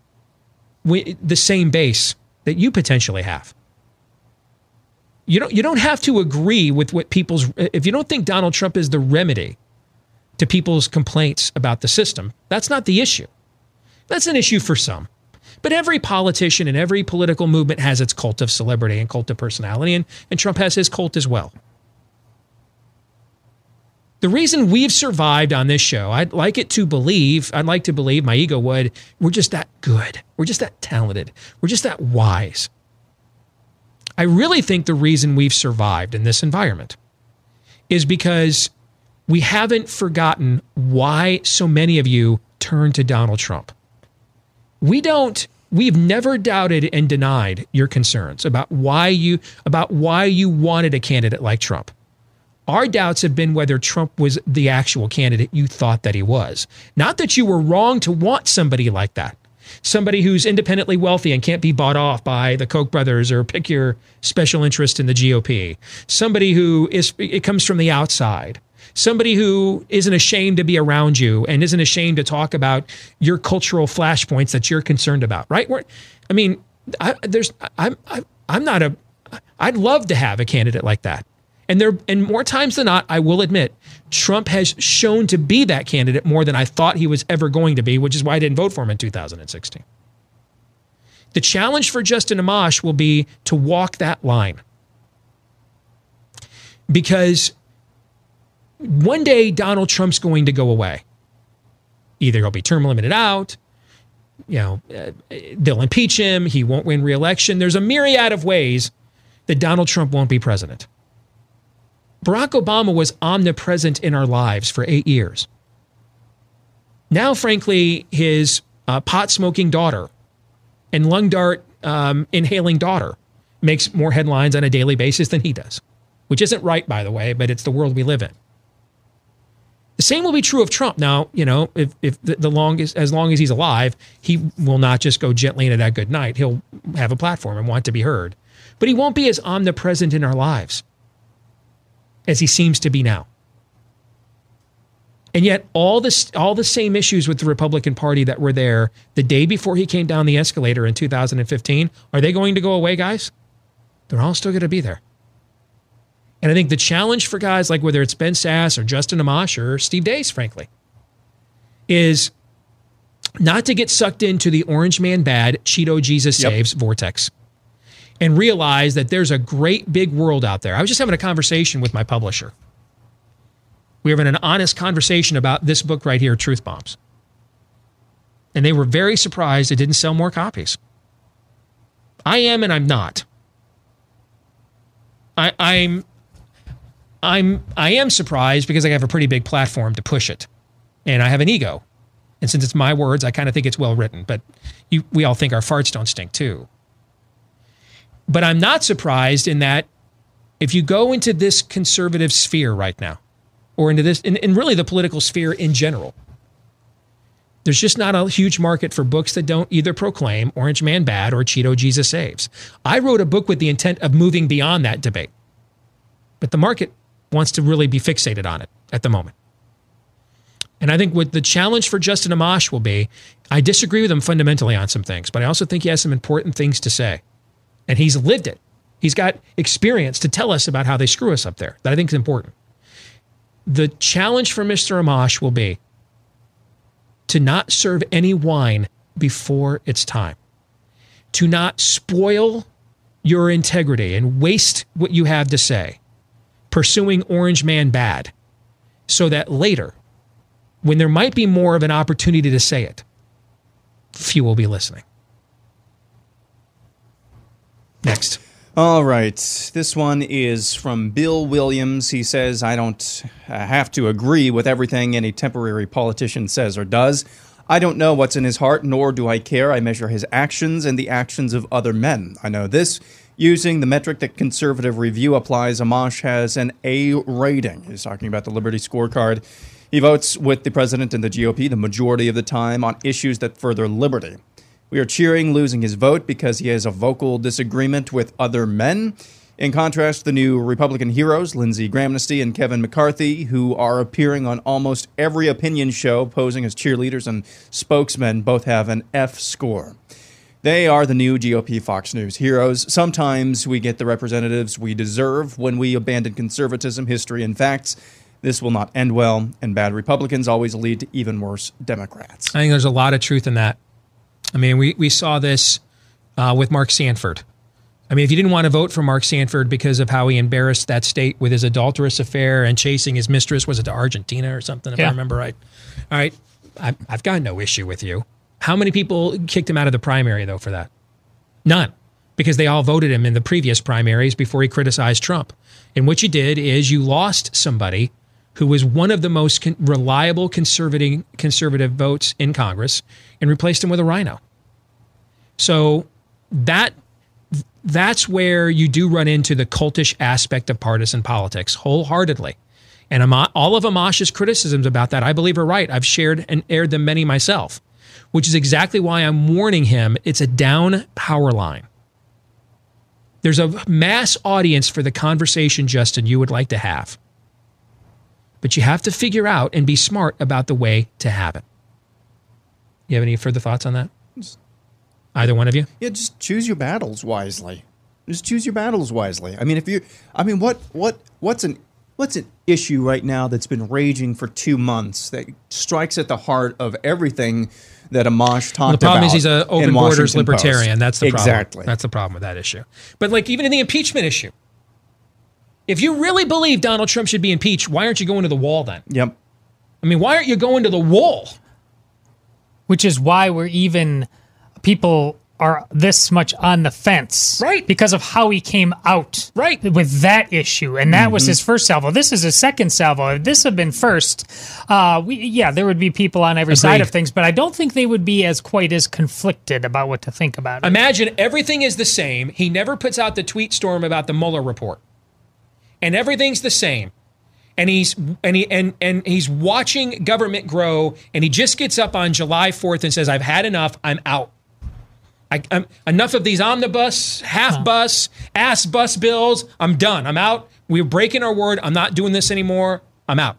the same base that you potentially have. You don't you don't have to agree with what people's if you don't think Donald Trump is the remedy to people's complaints about the system, that's not the issue. That's an issue for some. But every politician and every political movement has its cult of celebrity and cult of personality, and, and Trump has his cult as well. The reason we've survived on this show, I'd like it to believe, I'd like to believe, my ego would, we're just that good. We're just that talented. We're just that wise. I really think the reason we've survived in this environment is because we haven't forgotten why so many of you turned to Donald Trump. We don't we've never doubted and denied your concerns about why you about why you wanted a candidate like Trump. Our doubts have been whether Trump was the actual candidate you thought that he was. Not that you were wrong to want somebody like that. Somebody who's independently wealthy and can't be bought off by the Koch brothers or pick your special interest in the GOP. Somebody who is it comes from the outside. Somebody who isn't ashamed to be around you and isn't ashamed to talk about your cultural flashpoints that you're concerned about, right? We're, I mean, I, there's I'm I, I'm not a I'd love to have a candidate like that. And there, and more times than not, I will admit, Trump has shown to be that candidate more than I thought he was ever going to be, which is why I didn't vote for him in 2016. The challenge for Justin Amash will be to walk that line. Because one day Donald Trump's going to go away. Either he'll be term limited out, you know, uh, they'll impeach him, he won't win re-election. There's a myriad of ways that Donald Trump won't be president. Barack Obama was omnipresent in our lives for eight years. Now, frankly, his uh, pot smoking daughter and lung dart um, inhaling daughter makes more headlines on a daily basis than he does, which isn't right, by the way, but it's the world we live in. The same will be true of Trump. Now, you know, if, if the, the longest, as long as he's alive, he will not just go gently into that good night. He'll have a platform and want to be heard, but he won't be as omnipresent in our lives as he seems to be now. And yet, all this, all the same issues with the Republican Party that were there the day before he came down the escalator in 2015, are they going to go away, guys? They're all still going to be there. And I think the challenge for guys like whether it's Ben Sasse or Justin Amash or Steve Deace, frankly, is not to get sucked into the Orange Man Bad, Cheeto Jesus Yep. Saves vortex and realize that there's a great big world out there. I was just having a conversation with my publisher. We were having an honest conversation about this book right here, Truth Bombs. And they were very surprised it didn't sell more copies. I am and I'm not. I, I'm I'm I am surprised because I have a pretty big platform to push it. And I have an ego. And since it's my words, I kind of think it's well written, but you, we all think our farts don't stink too. But I'm not surprised in that if you go into this conservative sphere right now, or into this, and, and really the political sphere in general, there's just not a huge market for books that don't either proclaim Orange Man bad or Cheeto Jesus saves. I wrote a book with the intent of moving beyond that debate, but the market wants to really be fixated on it at the moment. And I think what the challenge for Justin Amash will be, I disagree with him fundamentally on some things, but I also think he has some important things to say. And he's lived it. He's got experience to tell us about how they screw us up there that I think is important. The challenge for Mr. Amash will be to not serve any wine before it's time, to not spoil your integrity and waste what you have to say, pursuing Orange Man bad, so that later, when there might be more of an opportunity to say it, few will be listening. Next. All right. This one is from Bill Williams. He says, I don't uh, have to agree with everything any temporary politician says or does. I don't know what's in his heart, nor do I care. I measure his actions and the actions of other men. I know this. Using the metric that Conservative Review applies, Amash has an A rating. He's talking about the Liberty scorecard. He votes with the president and the GOP the majority of the time on issues that further liberty. We are cheering losing his vote because he has a vocal disagreement with other men. In contrast, the new Republican heroes, Lindsey Grahamnesty and Kevin McCarthy, who are appearing on almost every opinion show posing as cheerleaders and spokesmen, both have an F score. They are the new GOP Fox News heroes. Sometimes we get the representatives we deserve when we abandon conservatism, history, and facts. This will not end well, and bad Republicans always lead to even worse Democrats. I think there's a lot of truth in that. I mean, we, we saw this uh, with Mark Sanford. I mean, if you didn't want to vote for Mark Sanford because of how he embarrassed that state with his adulterous affair and chasing his mistress, was it to Argentina or something, if I remember right? All right. I, I've got no issue with you. How many people kicked him out of the primary, though, for that? None, because they all voted him in the previous primaries before he criticized Trump. And what you did is you lost somebody who was one of the most con- reliable conservative conservative votes in Congress and replaced him with a RINO. So that that's where you do run into the cultish aspect of partisan politics wholeheartedly. And Ama- all of Amash's criticisms about that, I believe, are right. I've shared and aired them many myself, which is exactly why I'm warning him it's a down power line. There's a mass audience for the conversation, Justin, you would like to have. But you have to figure out and be smart about the way to have it. You have any further thoughts on that? Either one of you? Yeah, just choose your battles wisely. Just choose your battles wisely. I mean, if you, I mean, what, what, what's an, what's an issue right now that's been raging for two months that strikes at the heart of everything that Amash talked about? the problem is he's an open borders Washington Post? libertarian. That's the problem. exactly. That's the problem with that issue. But like even in the impeachment issue, if you really believe Donald Trump should be impeached, why aren't you going to the wall then? yep. I mean, why aren't you going to the wall? which is why we're even people are this much on the fence Right. because of how he came out Right. with that issue and that was his first salvo this is his second salvo if this had been first uh we, yeah there would be people on every side of things but i don't think they would be as quite as conflicted about what to think about it Imagine everything is the same. He never puts out the tweet storm about the Mueller report. And everything's the same. And he's and he and and he's watching government grow and he just gets up on July 4th and says I've had enough. I'm out. I, I'm, enough of these omnibus, half bus, ass bus bills. I'm done. I'm out. We're breaking our word. I'm not doing this anymore. I'm out.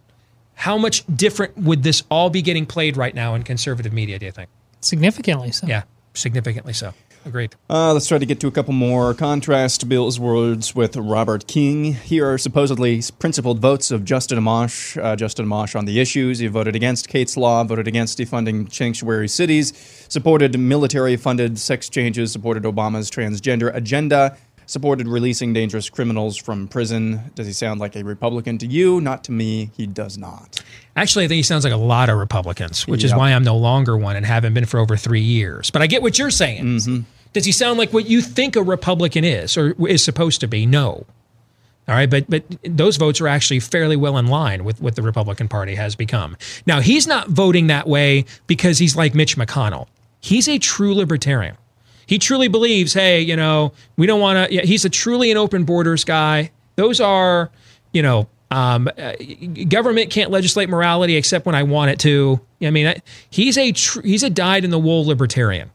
How much different would this all be getting played right now in conservative media, do you think? significantly so Yeah, significantly so. Agreed. Uh, let's try to get to a couple more. Contrast Bill's words with Robert King. Here are supposedly principled votes of Justin Amash. Uh, Justin Amash on the issues. He voted against Kate's Law, voted against defunding sanctuary cities, supported military funded sex changes, supported Obama's transgender agenda, supported releasing dangerous criminals from prison. Does he sound like a Republican to you? Not to me. He does not. Actually, I think he sounds like a lot of Republicans, which is why I'm no longer one and haven't been for over three years. But I get what you're saying. Mm-hmm. Does he sound like what you think a Republican is or is supposed to be? No. All right, but but those votes are actually fairly well in line with what the Republican Party has become. Now he's not voting that way because he's like Mitch McConnell. He's a true libertarian. He truly believes, hey, you know, we don't want to. Yeah, he's a truly an open borders guy. Those are, you know, um, uh, government can't legislate morality except when I want it to. I mean, I, he's a tr- he's a dyed in the wool libertarian,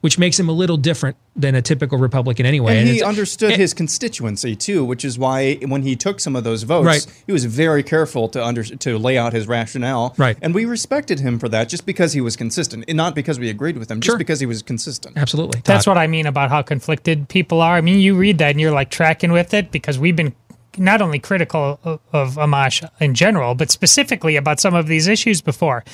which makes him a little different than a typical Republican anyway. And he understood and- his constituency too, which is why when he took some of those votes, Right. he was very careful to under to lay out his rationale. Right. And we respected him for that, just because he was consistent, and not because we agreed with him, just Sure. because he was consistent. Absolutely. That's Todd. what I mean about how conflicted people are. I mean, you read that and you're like tracking with it because we've been not only critical of, of Amash in general, but specifically about some of these issues before.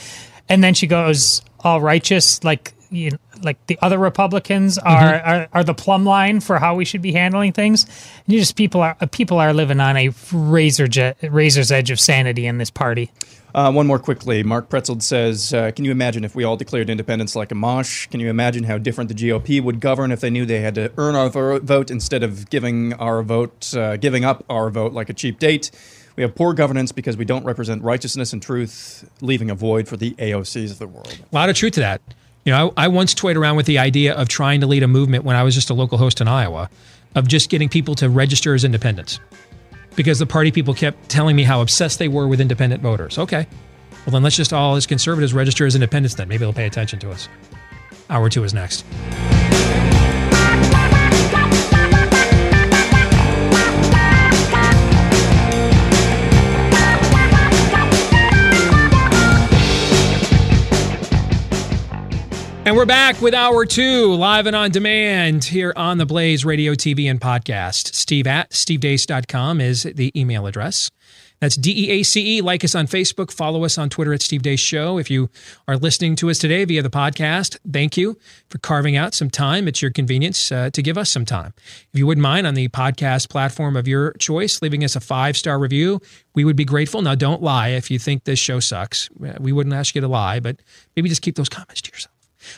And then she goes all righteous, like you know, like the other Republicans are, mm-hmm. are are the plumb line for how we should be handling things. And you just people are people are living on a razor jet, razor's edge of sanity in this party. Uh, one more quickly. Mark Pretzel says, uh, "Can you imagine if we all declared independence like Amash? Can you imagine how different the GOP would govern if they knew they had to earn our vote instead of giving our vote, uh, giving up our vote like a cheap date?" We have poor governance because we don't represent righteousness and truth, leaving a void for the AOCs of the world. A lot of truth to that. You know, I, I once toyed around with the idea of trying to lead a movement when I was just a local host in Iowa, of just getting people to register as independents, because the party people kept telling me how obsessed they were with independent voters. Okay, well then let's just all as conservatives register as independents. Then maybe they'll pay attention to us. Hour two is next. And we're back with hour two, live and on demand here on the Blaze Radio, TV, and podcast. Steve at stevedeace.com is the email address. That's D E A C E. Like us on Facebook. Follow us on Twitter at Steve Deace Show. If you are listening to us today via the podcast, thank you for carving out some time at your convenience uh, to give us some time. If you wouldn't mind on the podcast platform of your choice, leaving us a five star review, we would be grateful. Now, don't lie if you think this show sucks. We wouldn't ask you to lie, but maybe just keep those comments to yourself.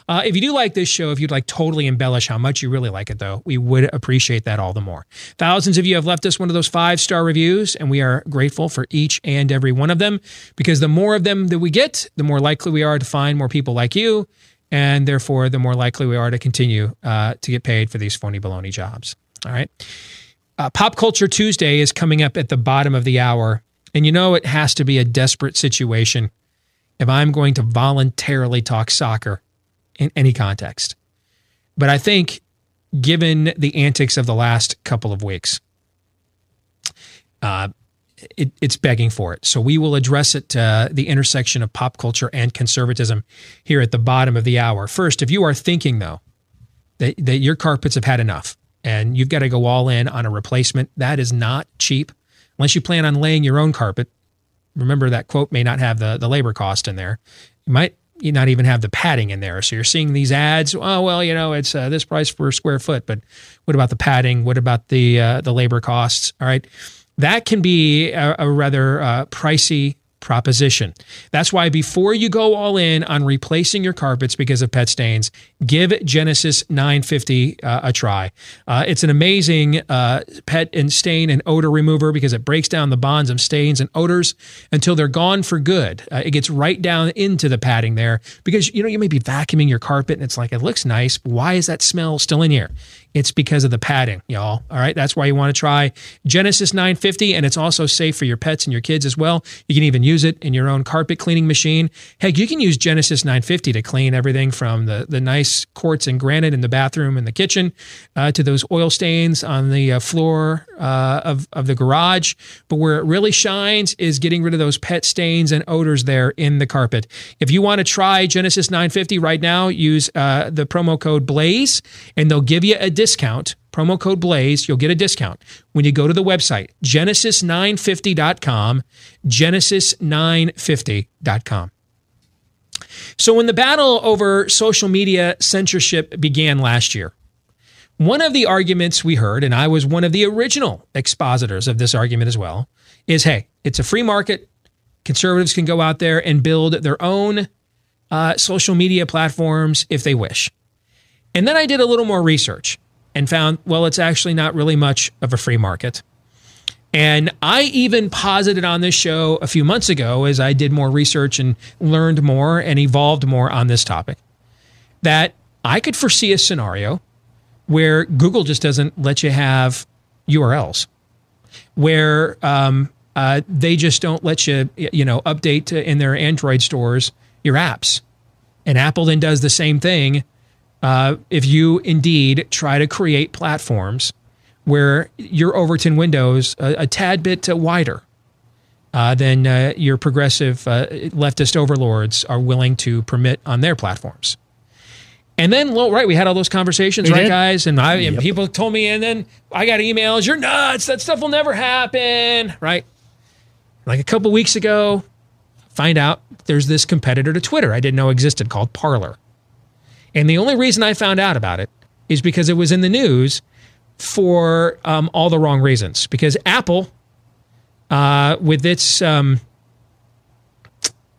Uh, if you do like this show, if you'd like totally embellish how much you really like it, though, we would appreciate that all the more. Thousands of you have left us one of those five star reviews, and we are grateful for each and every one of them because the more of them that we get, the more likely we are to find more people like you, and therefore the more likely we are to continue uh, to get paid for these phony baloney jobs. All right. Uh, Pop Culture Tuesday is coming up at the bottom of the hour, and you know it has to be a desperate situation if I'm going to voluntarily talk soccer in any context. But I think, given the antics of the last couple of weeks, uh, it, it's begging for it. So we will address it, uh, the intersection of pop culture and conservatism, here at the bottom of the hour. First, if you are thinking, though, that, that your carpets have had enough and you've got to go all in on a replacement, that is not cheap. Unless you plan on laying your own carpet, remember that quote may not have the, the labor cost in there. You might you not even have the padding in there. So you're seeing these ads. Oh well, you know it's uh, this price per square foot, but what about the padding? What about the uh, the labor costs? All right, that can be a, a rather uh, pricey proposition. That's why before you go all in on replacing your carpets because of pet stains, give Genesis 950 uh, a try. Uh, it's an amazing uh, pet and stain and odor remover because it breaks down the bonds of stains and odors until they're gone for good. Uh, it gets right down into the padding there because you know you may be vacuuming your carpet and it's like it looks nice. Why is that smell still in here? It's because of the padding, y'all. All right. That's why you want to try Genesis 950. And it's also safe for your pets and your kids as well. You can even use it in your own carpet cleaning machine. Heck, you can use Genesis 950 to clean everything from the, the nice quartz and granite in the bathroom and the kitchen uh, to those oil stains on the uh, floor uh, of, of the garage. But where it really shines is getting rid of those pet stains and odors there in the carpet. If you want to try Genesis 950 right now, use uh, the promo code BLAZE and they'll give you a discount discount, promo code BLAZE, you'll get a discount when you go to the website, genesis950.com, genesis950.com. So, when the battle over social media censorship began last year, one of the arguments we heard, and I was one of the original expositors of this argument as well, is hey, it's a free market. Conservatives can go out there and build their own uh, social media platforms if they wish. And then I did a little more research and found, well, it's actually not really much of a free market. And I even posited on this show a few months ago as I did more research and learned more and evolved more on this topic that I could foresee a scenario where Google just doesn't let you have URLs, where um, uh, they just don't let you, you know, update in their Android stores your apps. And Apple then does the same thing uh, if you indeed try to create platforms where your Overton windows a, a tad bit uh, wider uh, than uh, your progressive uh, leftist overlords are willing to permit on their platforms. And then, well, right, we had all those conversations, we right, did. guys? And, I, yep. and people told me, and then I got emails, you're nuts. That stuff will never happen, right? Like a couple weeks ago, find out there's this competitor to Twitter I didn't know existed called Parler. And the only reason I found out about it is because it was in the news for um, all the wrong reasons. Because Apple, uh, with its um,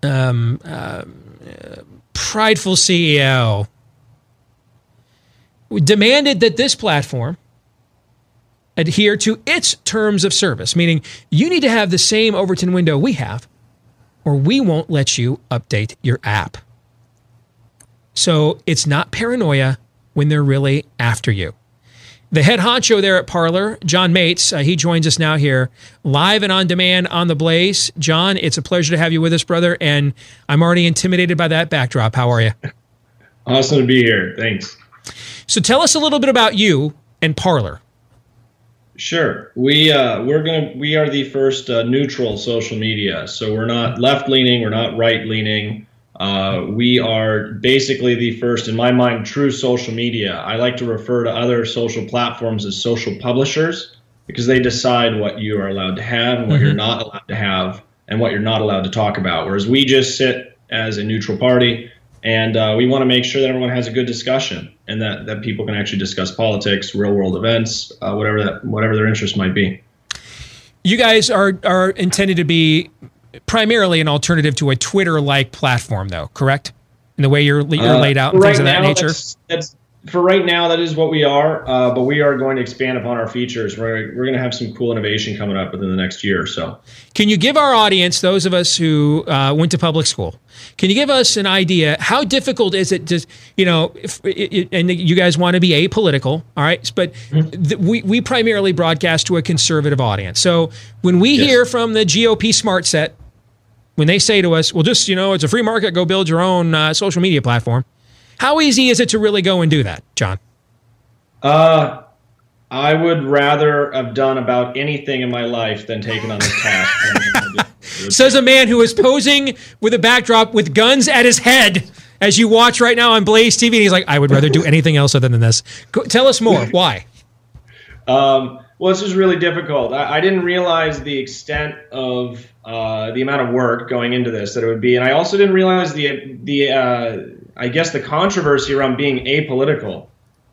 um, uh, prideful CEO, demanded that this platform adhere to its terms of service, meaning you need to have the same Overton window we have, or we won't let you update your app. So it's not paranoia when they're really after you. The head honcho there at Parler, John Matze, uh, he joins us now here live and on demand on the Blaze. John, it's a pleasure to have you with us, brother. And I'm already intimidated by that backdrop. How are you? Awesome to be here. Thanks. So tell us a little bit about you and Parler. Sure. We uh, we're gonna we are the first uh, neutral social media. So we're not left leaning. We're not right leaning. Uh, we are basically the first, in my mind, true social media. I like to refer to other social platforms as social publishers. because they decide what you are allowed to have and what Mm-hmm. you're not allowed to have and what you're not allowed to talk about. Whereas we just sit as a neutral party and uh, we want to make sure that everyone has a good discussion and that, that people can actually discuss politics, real world events, uh, whatever that whatever their interest might be. You guys are are intended to be primarily an alternative to a Twitter-like platform, though, correct? In the way you're, you're Uh, laid out and things right of that now, nature. That's, that's for right now. That is what we are, uh, but we are going to expand upon our features. We're we're going to have some cool innovation coming up within the next year or so. Can you give our audience, those of us who uh, went to public school, can you give us an idea how difficult is it to, you know, if, it, and you guys want to be apolitical, all right? But th- we, we primarily broadcast to a conservative audience. So when we Yes. hear from the GOP smart set, when they say to us, well, just, you know, it's a free market, go build your own uh, social media platform. How easy is it to really go and do that, John? Uh, I would rather have done about anything in my life than taken on this task. [LAUGHS] Says a man who is posing with a backdrop with guns at his head as you watch right now on Blaze TV. And he's like, I would rather do anything else other than this. Go, tell us more. [LAUGHS] Why? Um, well, this is really difficult. I, I didn't realize the extent of uh, the amount of work going into this that it would be, and I also didn't realize the the uh, I guess the controversy around being apolitical.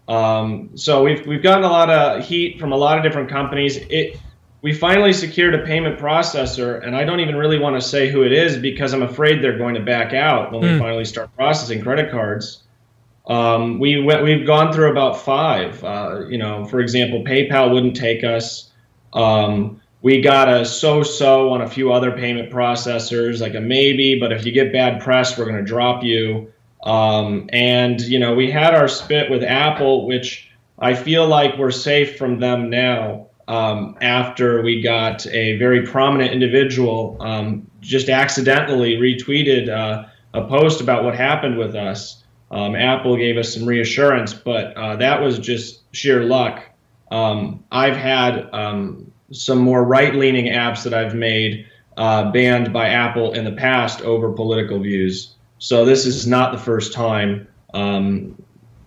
Um, so we've we've gotten a lot of heat from a lot of different companies. It we finally secured a payment processor, and I don't even really want to say who it is because I'm afraid they're going to back out when we finally start processing credit cards. Um, we went, we've gone through about five. Uh, you know, for example, PayPal wouldn't take us. Um, we got a so-so on a few other payment processors, like a maybe, but if you get bad press, we're going to drop you. Um, and you know, we had our spit with Apple, which I feel like we're safe from them now. Um, after we got a very prominent individual um, just accidentally retweeted uh, a post about what happened with us. Um, Apple gave us some reassurance, but uh, that was just sheer luck. Um, I've had um, some more right leaning apps that I've made uh, banned by Apple in the past over political views. So this is not the first time. Um,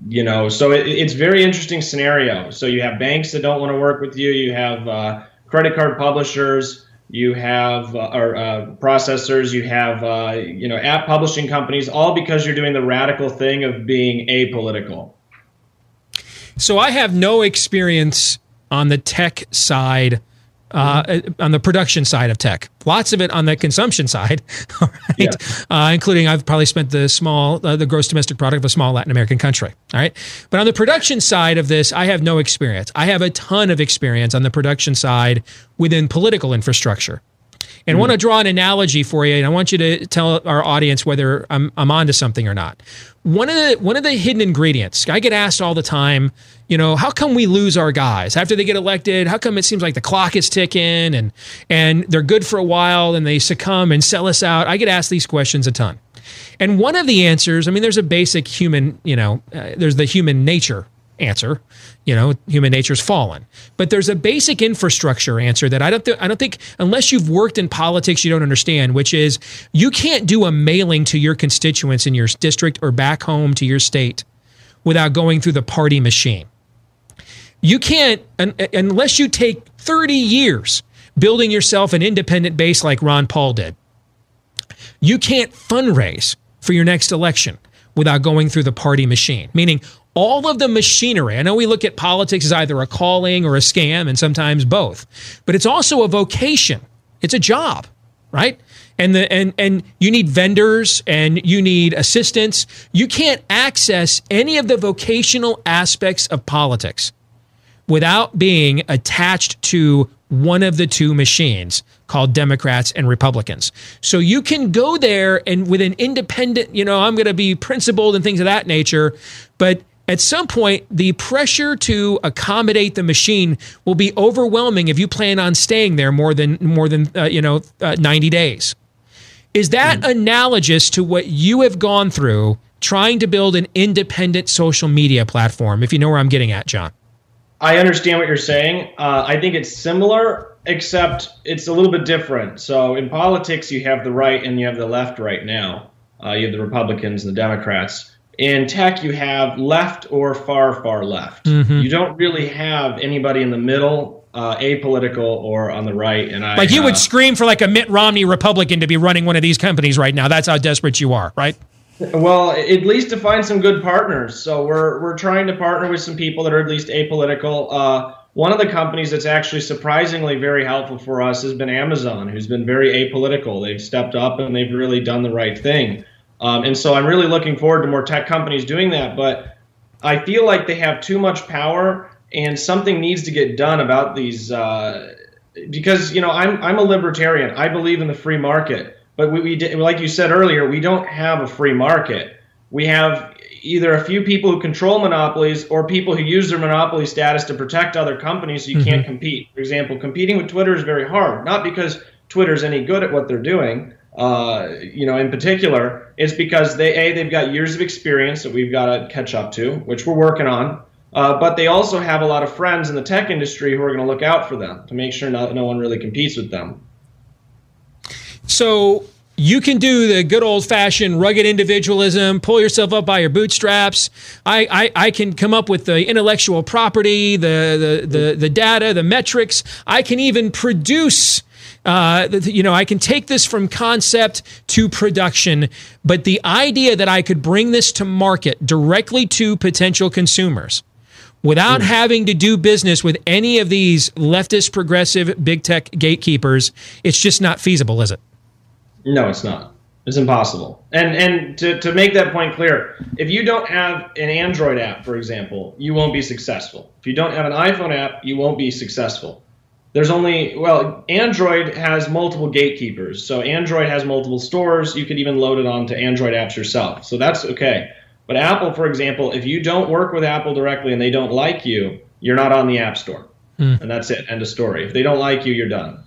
you know, so it, it's very interesting scenario. So you have banks that don't want to work with you. You have uh, credit card publishers. You have uh, or uh, processors. You have uh, you know app publishing companies. All because you're doing the radical thing of being apolitical. So I have no experience on the tech side, uh, on the production side of tech. Lots of it on the consumption side, [LAUGHS] all right? Yeah. Uh, including I've probably spent the small, uh, the gross domestic product of a small Latin American country. All right, but on the production side of this, I have no experience. I have a ton of experience on the production side within political infrastructure. And I want to draw an analogy for you, and I want you to tell our audience whether I'm, I'm onto something or not. One of the one of the hidden ingredients, I get asked all the time, you know, how come we lose our guys after they get elected? How come it seems like the clock is ticking and and they're good for a while and they succumb and sell us out? I get asked these questions a ton. And one of the answers, I mean, there's a basic human, you know, uh, there's the human nature answer. You know, human nature's fallen. But there's a basic infrastructure answer that I don't th- I don't think unless you've worked in politics you don't understand, which is you can't do a mailing to your constituents in your district or back home to your state without going through the party machine. You can't un- unless you take 30 years building yourself an independent base like Ron Paul did. You can't fundraise for your next election without going through the party machine, meaning all of the machinery. I know we look at politics as either a calling or a scam, and sometimes both, but it's also a vocation. It's a job, right? And the and and you need vendors and you need assistants. You can't access any of the vocational aspects of politics without being attached to one of the two machines called Democrats and Republicans. So you can go there and with an independent, you know, I'm going to be principled and things of that nature, but at some point the pressure to accommodate the machine will be overwhelming if you plan on staying there more than more than uh, you know uh, 90 days. Is that analogous to what you have gone through trying to build an independent social media platform if you know where I'm getting at, John? I understand what you're saying. Uh, I think it's similar, except it's a little bit different. So in politics, you have the right and you have the left right now. Uh, you have the Republicans and the Democrats. In tech you have left or far far left Mm-hmm. you don't really have anybody in the middle uh, apolitical or on the right and i Like you uh, would scream for like a Mitt Romney Republican to be running one of these companies right now. That's how desperate you are, right? well at least to find some good partners so we're we're trying to partner with some people that are at least apolitical uh, one of the companies that's actually surprisingly very helpful for us has been amazon who's been very apolitical they've stepped up and they've really done the right thing um, and so i'm really looking forward to more tech companies doing that but I feel like they have too much power, and something needs to get done about these. Uh, because you know, I'm I'm a libertarian. I believe in the free market, but we, we did, like you said earlier, we don't have a free market. We have either a few people who control monopolies or people who use their monopoly status to protect other companies so you can't compete. For example, competing with Twitter is very hard, not because Twitter's any good at what they're doing, uh, you know, in particular, is because they a they've got years of experience that we've got to catch up to, which we're working on. Uh, but they also have a lot of friends in the tech industry who are going to look out for them to make sure no, no one really competes with them. So you can do the good old fashioned rugged individualism, pull yourself up by your bootstraps. I, I, I can come up with the intellectual property, the, the, the, the data, the metrics. I can even produce. Uh, you know, I can take this from concept to production, but the idea that I could bring this to market directly to potential consumers without having to do business with any of these leftist, progressive, big tech gatekeepers, it's just not feasible, is it? No, it's not. It's impossible. And and to, to make that point clear, if you don't have an Android app, for example, you won't be successful. If you don't have an iPhone app, you won't be successful. There's only well, Android has multiple gatekeepers. So Android has multiple stores. You could even load it onto Android apps yourself. So that's okay. But Apple, for example, if you don't work with Apple directly and they don't like you, you're not on the App Store. And that's it. End of story. If they don't like you, you're done.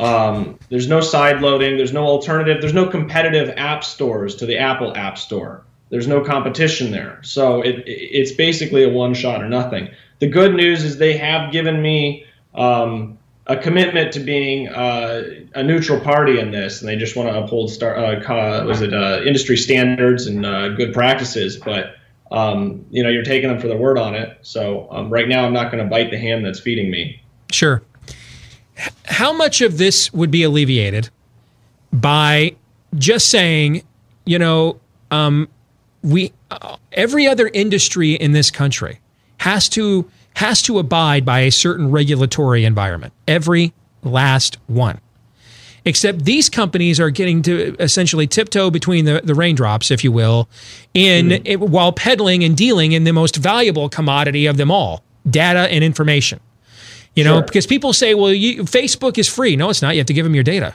Um, there's no side loading. There's no alternative. There's no competitive app stores to the Apple App Store. There's no competition there. So it, it's basically a one shot or nothing. The good news is they have given me um, a commitment to being uh, a neutral party in this, and they just want to uphold star, uh, was it uh, industry standards and uh, good practices. But um, you know, you're taking them for their word on it. So um, right now, I'm not going to bite the hand that's feeding me. Sure. How much of this would be alleviated by just saying, you know, um, we uh, every other industry in this country has to has to abide by a certain regulatory environment. Every last one. Except these companies are getting to essentially tiptoe between the, the raindrops, if you will, in hmm. it, while peddling and dealing in the most valuable commodity of them all, data and information. You know, Sure. because people say, well, you, Facebook is free. No, it's not. You have to give them your data.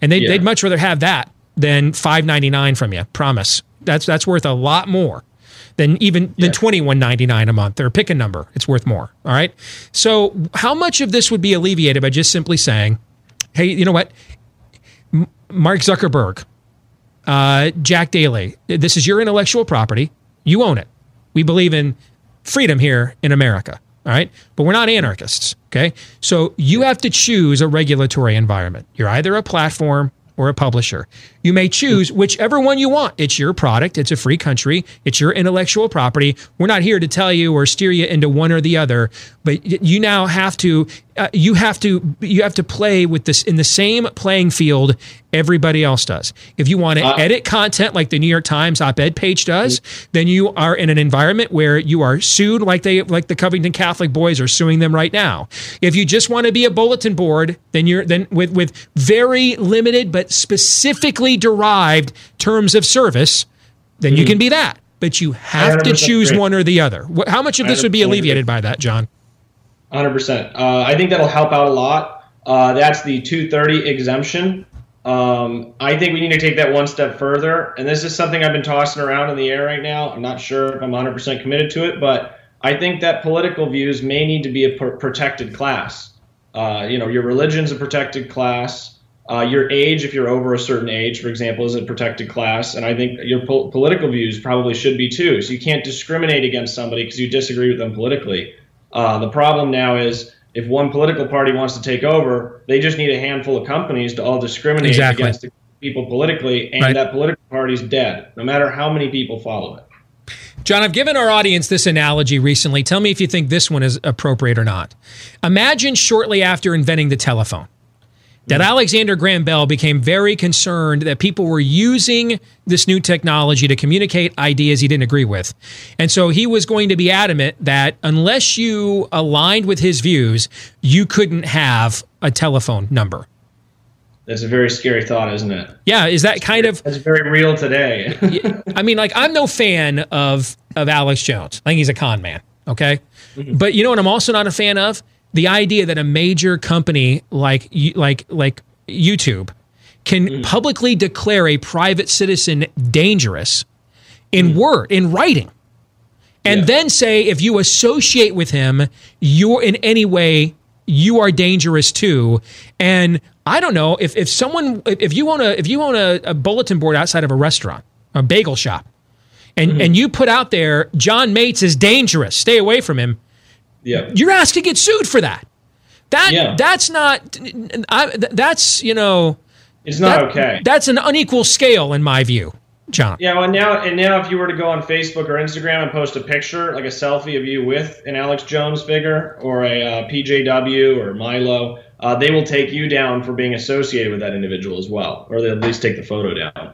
And they'd, Yeah. they'd much rather have that than five ninety nine from you. Promise. That's that's worth a lot more than even than twenty one ninety nine a month. Or pick a number. It's worth more. All right. So how much of this would be alleviated by just simply saying, hey, you know what? M- Mark Zuckerberg, uh, Jack Daly, this is your intellectual property. You own it. We believe in freedom here in America. All right. But we're not anarchists. Okay. So you have to choose a regulatory environment. You're either a platform or a publisher. You may choose whichever one you want. It's your product. It's a free country. It's your intellectual property. We're not here to tell you or steer you into one or the other, but you now have to uh, you have to you have to play with this in the same playing field everybody else does. If you want to Uh, edit content like the New York Times op-ed page does, then you are in an environment where you are sued like they like the Covington Catholic boys are suing them right now. If you just want to be a bulletin board, then you're then with with very limited but specifically derived terms of service, then you can be that. But you have to choose agree. one or the other. How much of this would be alleviated by that, John? 100%. Uh, I think that'll help out a lot. Uh, that's the 230 exemption. Um, I think we need to take that one step further. And this is something I've been tossing around in the air right now. I'm not sure if I'm 100% committed to it, but I think that political views may need to be a pr- protected class. Uh, you know, your religion's a protected class. Uh, your age, if you're over a certain age, for example, is a protected class. And I think your po- political views probably should be too. So you can't discriminate against somebody because you disagree with them politically. Uh, the problem now is if one political party wants to take over, they just need a handful of companies to all discriminate Exactly. against people politically, and Right. that political party's dead, no matter how many people follow it. John, I've given our audience this analogy recently. Tell me if you think this one is appropriate or not. Imagine shortly after inventing the telephone that mm. Alexander Graham Bell became very concerned that people were using this new technology to communicate ideas he didn't agree with. And so he was going to be adamant that unless you aligned with his views, you couldn't have a telephone number. That's a very scary thought, isn't it? Yeah, is that kind of That's very real today. [LAUGHS] I mean, like I'm no fan of of Alex Jones. I think he's a con man. Okay, mm-hmm. but you know what? I'm also not a fan of the idea that a major company like like like YouTube can mm. publicly declare a private citizen dangerous in mm. word in writing, and Yeah. then say if you associate with him, you're in any way you are dangerous too. And I don't know if if someone if you own a if you own a, a bulletin board outside of a restaurant, a bagel shop, and mm-hmm. and you put out there John Matze is dangerous, stay away from him. Yeah. You're asked to get sued for that. That Yeah. that's not. I, that's you know. It's not that- okay. That's an unequal scale in my view, John. Yeah, well now and now if you were to go on Facebook or Instagram and post a picture, like a selfie of you with an Alex Jones figure or a uh, PJW or Milo, uh, they will take you down for being associated with that individual as well, or they'll at least take the photo down.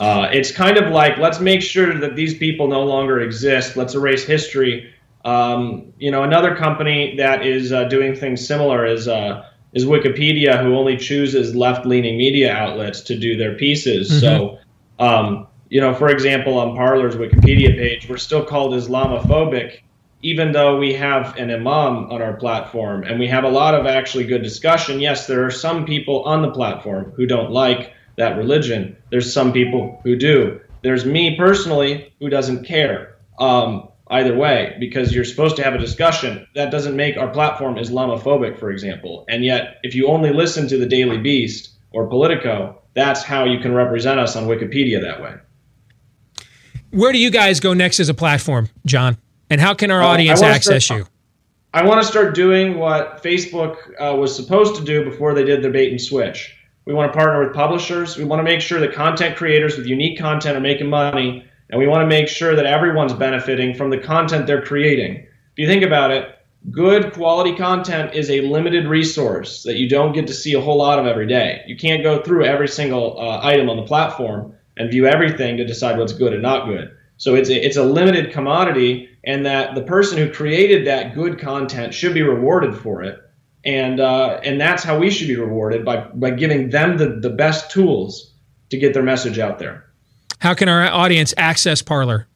Uh, it's kind of like let's make sure that these people no longer exist. Let's erase history. Um, you know, another company that is uh, doing things similar is uh, is Wikipedia, who only chooses left-leaning media outlets to do their pieces. So, um, you know, for example, on Parler's Wikipedia page, we're still called Islamophobic, even though we have an imam on our platform and we have a lot of actually good discussion. Yes, there are some people on the platform who don't like that religion. There's some people who do. There's me personally who doesn't care. Um, either way, because you're supposed to have a discussion. That doesn't make our platform Islamophobic, for example. And yet, if you only listen to the Daily Beast or Politico, that's how you can represent us on Wikipedia that way. Where do you guys go next as a platform, John? And how can our Uh, audience access start- you? I want to start doing what Facebook uh, was supposed to do before they did their bait and switch. We want to partner with publishers. We want to make sure that content creators with unique content are making money, and we want to make sure that everyone's benefiting from the content they're creating. If you think about it, good quality content is a limited resource that you don't get to see a whole lot of every day. You can't go through every single uh, item on the platform and view everything to decide what's good and not good. So it's a, it's a limited commodity, and that the person who created that good content should be rewarded for it, and uh, and that's how we should be rewarded by by giving them the, the best tools to get their message out there. How can our audience access Parler?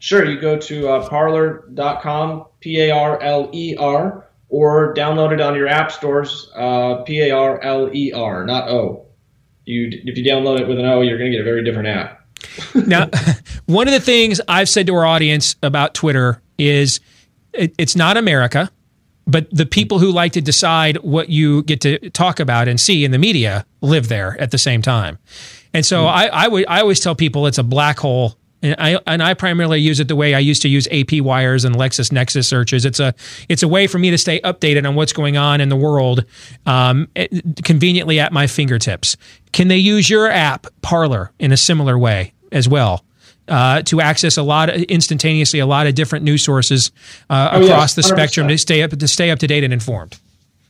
Sure, you go to uh, parler.com, P A R L E R, or download it on your app stores, uh, P A R L E R, not O. You, if you download it with an O, you're going to get a very different app. [LAUGHS] Now, [LAUGHS] one of the things I've said to our audience about Twitter is it, it's not America, but the people who like to decide what you get to talk about and see in the media live there at the same time. And so I, I would I always tell people it's a black hole. And I and I primarily use it the way I used to use AP wires and LexisNexis searches. It's a it's a way for me to stay updated on what's going on in the world, um, it- conveniently at my fingertips. Can they use your app Parler in a similar way as well? Uh, to access a lot of, instantaneously a lot of different news sources uh, Oh, yes, across the spectrum to stay up to stay up to date and informed.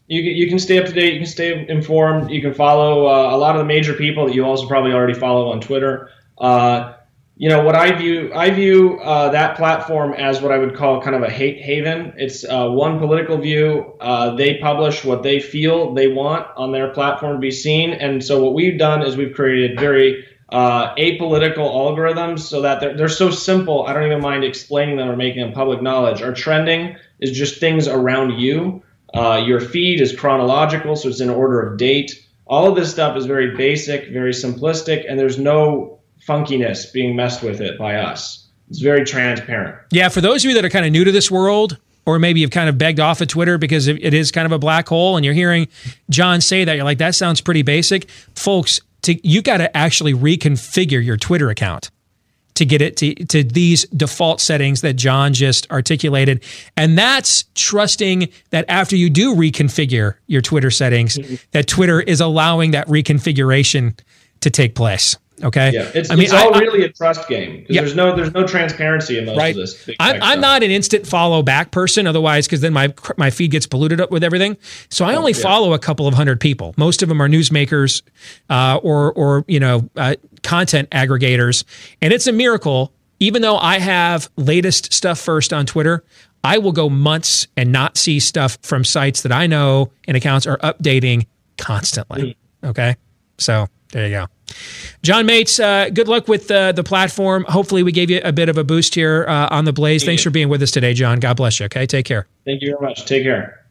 You can, you can stay up to date. You can stay informed. You can follow uh, a lot of the major people that you also probably already follow on Twitter. Uh, you know what I view I view uh, that platform as what I would call kind of a hate haven. It's uh, one political view. Uh, they publish what they feel they want on their platform to be seen, and so what we've done is we've created very uh, apolitical algorithms so that they're, they're so simple. I don't even mind explaining them or making them public knowledge. Our trending is just things around you. Uh, your feed is chronological, so it's in order of date. All of this stuff is very basic, very simplistic, and there's no funkiness being messed with it by us. It's very transparent. Yeah, for those of you that are kind of new to this world, or maybe you've kind of begged off of Twitter because it is kind of a black hole, and you're hearing John say that, you're like, that sounds pretty basic, folks. To you got to actually reconfigure your Twitter account to get it to, to these default settings that John just articulated. And that's trusting that after you do reconfigure your Twitter settings, mm-hmm. that Twitter is allowing that reconfiguration to take place. Okay. Yeah, it's, I mean, it's all I- I- really a trust game because Yeah. there's no there's no transparency in most right. of this. I'm, I'm not an instant follow back person, otherwise, because then my my feed gets polluted up with everything. So I only yeah. follow a couple of hundred people. Most of them are newsmakers uh, or or you know uh, content aggregators, and it's a miracle. Even though I have latest stuff first on Twitter, I will go months and not see stuff from sites that I know and accounts are updating constantly. Okay, so there you go. John Matze, uh, good luck with uh, the platform. Hopefully, we gave you a bit of a boost here uh, on the Blaze. Thanks for being with us today, John. God bless you. Okay, take care. Thank you very much. Take care.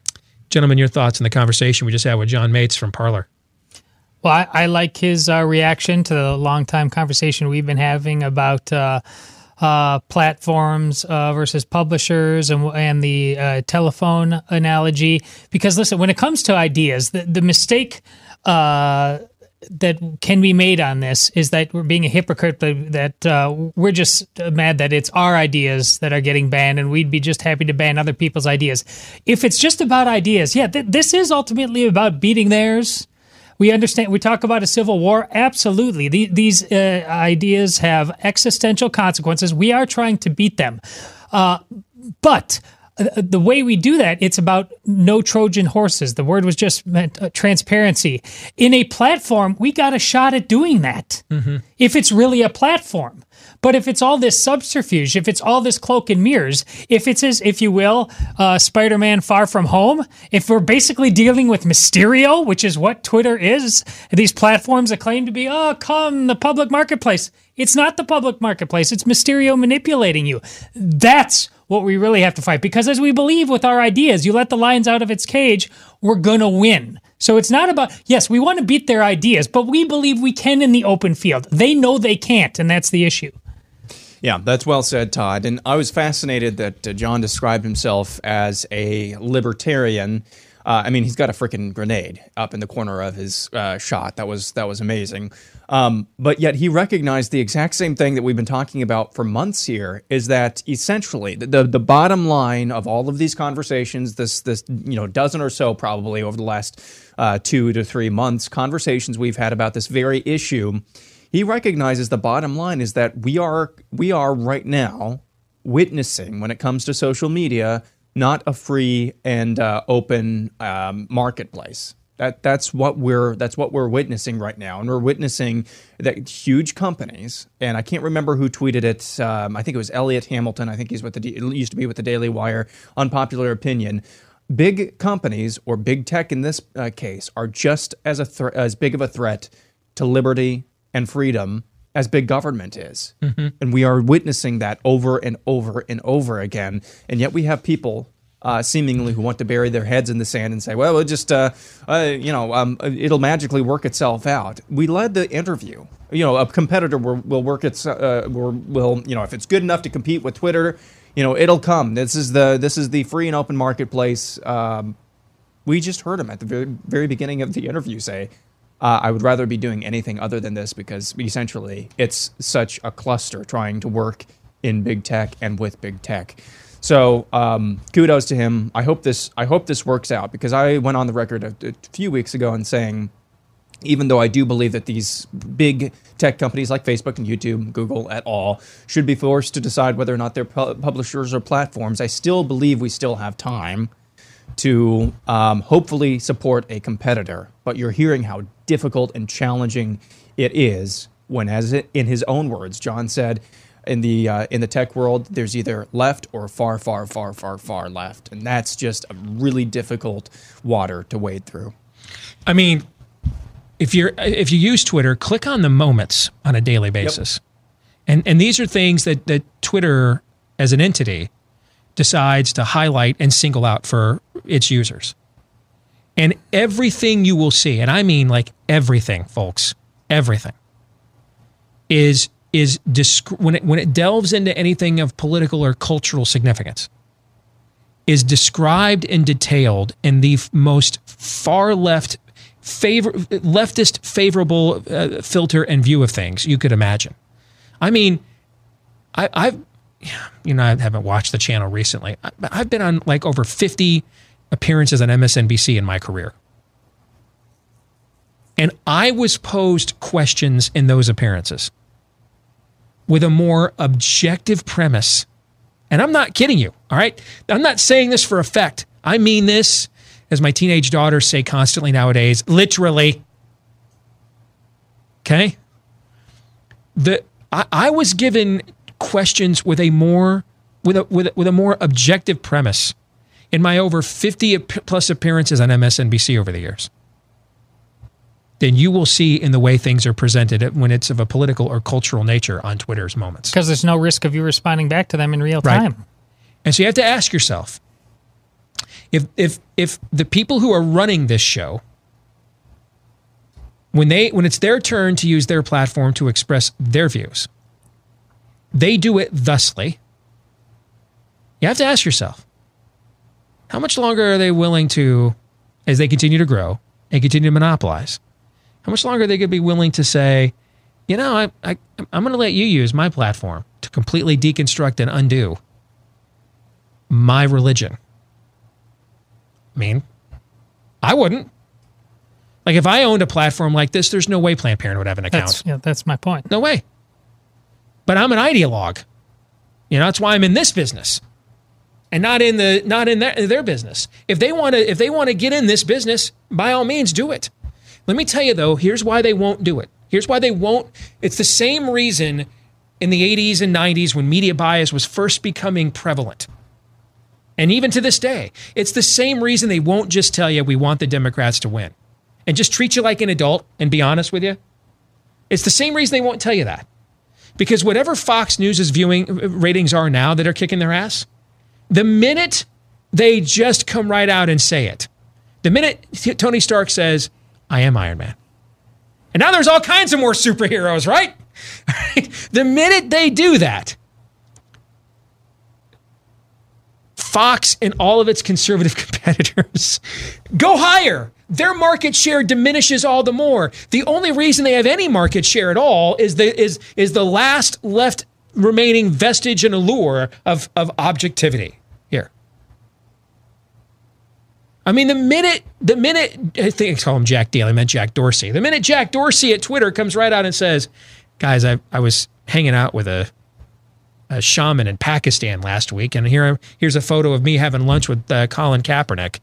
Gentlemen, your thoughts on the conversation we just had with John Matze from Parler. Well, I, I like his uh, reaction to the long time conversation we've been having about uh, uh, platforms uh, versus publishers and and the uh, telephone analogy. Because listen, when it comes to ideas, the the mistake. That can be made on this is that we're being a hypocrite, but that uh, we're just mad that it's our ideas that are getting banned, and we'd be just happy to ban other people's ideas. If it's just about ideas, yeah, th- this is ultimately about beating theirs. We understand. We talk about a civil war. Absolutely, the, these uh, ideas have existential consequences. We are trying to beat them, uh, but the way we do that, it's about no Trojan horses. The word was just meant uh, transparency. In a platform, we got a shot at doing that if it's really a platform. But if it's all this subterfuge, if it's all this cloak and mirrors, if it's as, if you will, uh, Spider-Man Far From Home, if we're basically dealing with Mysterio, which is what Twitter is, these platforms that claim to be, oh, come the public marketplace. It's not the public marketplace. It's Mysterio manipulating you. That's what we really have to fight. Because as we believe with our ideas, you let the lions out of its cage, we're going to win. So it's not about, yes, we want to beat their ideas, but we believe we can in the open field. They know they can't, and that's the issue. Yeah, that's well said, Todd. And I was fascinated that uh, John described himself as a libertarian. Uh, I mean, he's got a freaking grenade up in the corner of his uh, shot. That was that was amazing. Um, but yet he recognized the exact same thing that we've been talking about for months here. Is that essentially the the, the bottom line of all of these conversations? This this you know dozen or so probably over the last uh, two to three months conversations we've had about this very issue he recognizes the bottom line is that we are we are right now witnessing when it comes to social media not a free and uh, open um, marketplace that that's what we're that's what we're witnessing right now and we're witnessing that huge companies and i can't remember who tweeted it um, i think it was elliot hamilton i think he's with the it used to be with the daily wire unpopular opinion big companies or big tech in this uh, case are just as a thre- as big of a threat to liberty and freedom as big government is. And we are witnessing that over and over and over again. And yet we have people uh, seemingly who want to bury their heads in the sand and say, well, we'll just, uh, uh, you know, um, it'll magically work itself out. We led the interview. You know, a competitor will, will work its, uh, will, will, you know, if it's good enough to compete with Twitter, you know, it'll come. This is the, this is the free and open marketplace. Um, we just heard him at the very, very beginning of the interview say, uh, I would rather be doing anything other than this because essentially it's such a cluster trying to work in big tech and with big tech. So um, kudos to him. I hope this. I hope this works out because I went on the record a, a few weeks ago and saying, even though I do believe that these big tech companies like Facebook and YouTube, Google, et al., should be forced to decide whether or not they're pu- publishers or platforms, I still believe we still have time to um, hopefully support a competitor. But you're hearing how difficult and challenging it is when, as it, in his own words, John said, in the uh, in the tech world, there's either left or far, far, far, far, far left, and that's just a really difficult water to wade through. I mean, if you're if you use Twitter, click on the moments on a daily basis, and and these are things that that Twitter as an entity decides to highlight and single out for its users. And everything you will see, and I mean like everything, folks, everything is is disc- when it when it delves into anything of political or cultural significance is described and detailed in the f- most far left favor leftist favorable uh, filter and view of things you could imagine. I mean, I, I've you know I haven't watched the channel recently. I've been on like over fifty appearances on MSNBC in my career. And I was posed questions in those appearances with a more objective premise. And I'm not kidding you, all right? I'm not saying this for effect. I mean this, as my teenage daughters say constantly nowadays, literally. Okay? The I, I was given questions with a more with a with a, with a more objective premise in my over 50 plus appearances on MSNBC over the years than you will see in the way things are presented when it's of a political or cultural nature on Twitter's moments. Because there's no risk of you responding back to them in real time. Right. And so you have to ask yourself if if if the people who are running this show when they when it's their turn to use their platform to express their views, they do it thusly. You have to ask yourself, how much longer are they willing to, as they continue to grow and continue to monopolize, how much longer are they going to be willing to say, you know, I, I, I'm going to let you use my platform to completely deconstruct and undo my religion? I mean, I wouldn't. Like if I owned a platform like this, there's no way Planned Parenthood would have an account. That's, yeah, that's my point. No way. But I'm an ideologue. You know, that's why I'm in this business and not in the not in their, their business. If they want to if they want to get in this business, by all means do it. Let me tell you though, here's why they won't do it. Here's why they won't. It's the same reason in the 80s and 90s when media bias was first becoming prevalent. And even to this day, it's the same reason they won't just tell you we want the Democrats to win and just treat you like an adult and be honest with you. It's the same reason they won't tell you that. Because whatever Fox News' viewing uh, ratings are now that are kicking their ass, the minute they just come right out and say it, the minute Tony Stark says, I am Iron Man. And now there's all kinds of more superheroes, right? [LAUGHS] the minute they do that, Fox and all of its conservative [LAUGHS] competitors go higher. Their market share diminishes all the more. The only reason they have any market share at all is the is is the last left remaining vestige and allure of, of objectivity here. I mean, the minute, the minute, I think I call him Jack Daly, I meant Jack Dorsey. The minute Jack Dorsey at Twitter comes right out and says, guys, I, I was hanging out with a, a shaman in Pakistan last week, and here, here's a photo of me having lunch with uh, Colin Kaepernick.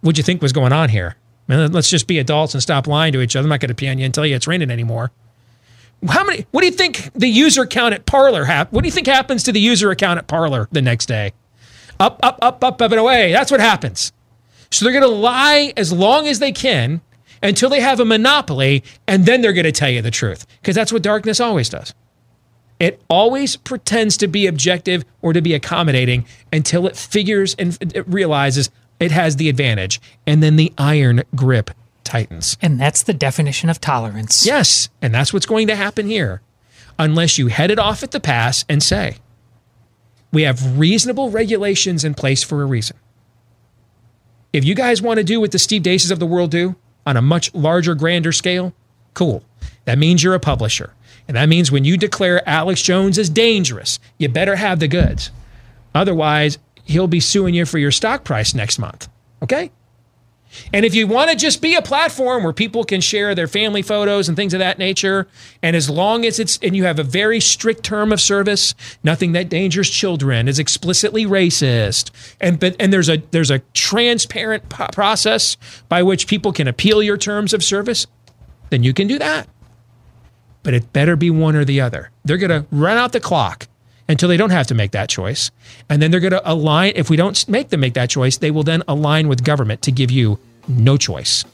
What'd you think was going on here? I mean, let's just be adults and stop lying to each other. I'm not going to pee on you and tell you it's raining anymore. How many? What do you think the user account at Parler hap- What do you think happens to the user account at Parler the next day? Up, up, up, up, up and away. That's what happens. So they're going to lie as long as they can until they have a monopoly, and then they're going to tell you the truth because that's what darkness always does. It always pretends to be objective or to be accommodating until it figures and it realizes it has the advantage, and then the iron grip tightens. And that's the definition of tolerance. Yes. And that's what's going to happen here. Unless you head it off at the pass and say, we have reasonable regulations in place for a reason. If you guys want to do what the Steve Deaces of the world do on a much larger, grander scale, cool. That means you're a publisher. And that means when you declare Alex Jones as dangerous, you better have the goods. Otherwise, he'll be suing you for your stock price next month. Okay? And if you want to just be a platform where people can share their family photos and things of that nature, and as long as it's, and you have a very strict term of service, nothing that dangers children is explicitly racist, and but and there's a there's a transparent process by which people can appeal your terms of service, then you can do that. But it better be one or the other. They're going to run out the clock until they don't have to make that choice. And then they're going to align, if we don't make them make that choice, they will then align with government to give you no choice.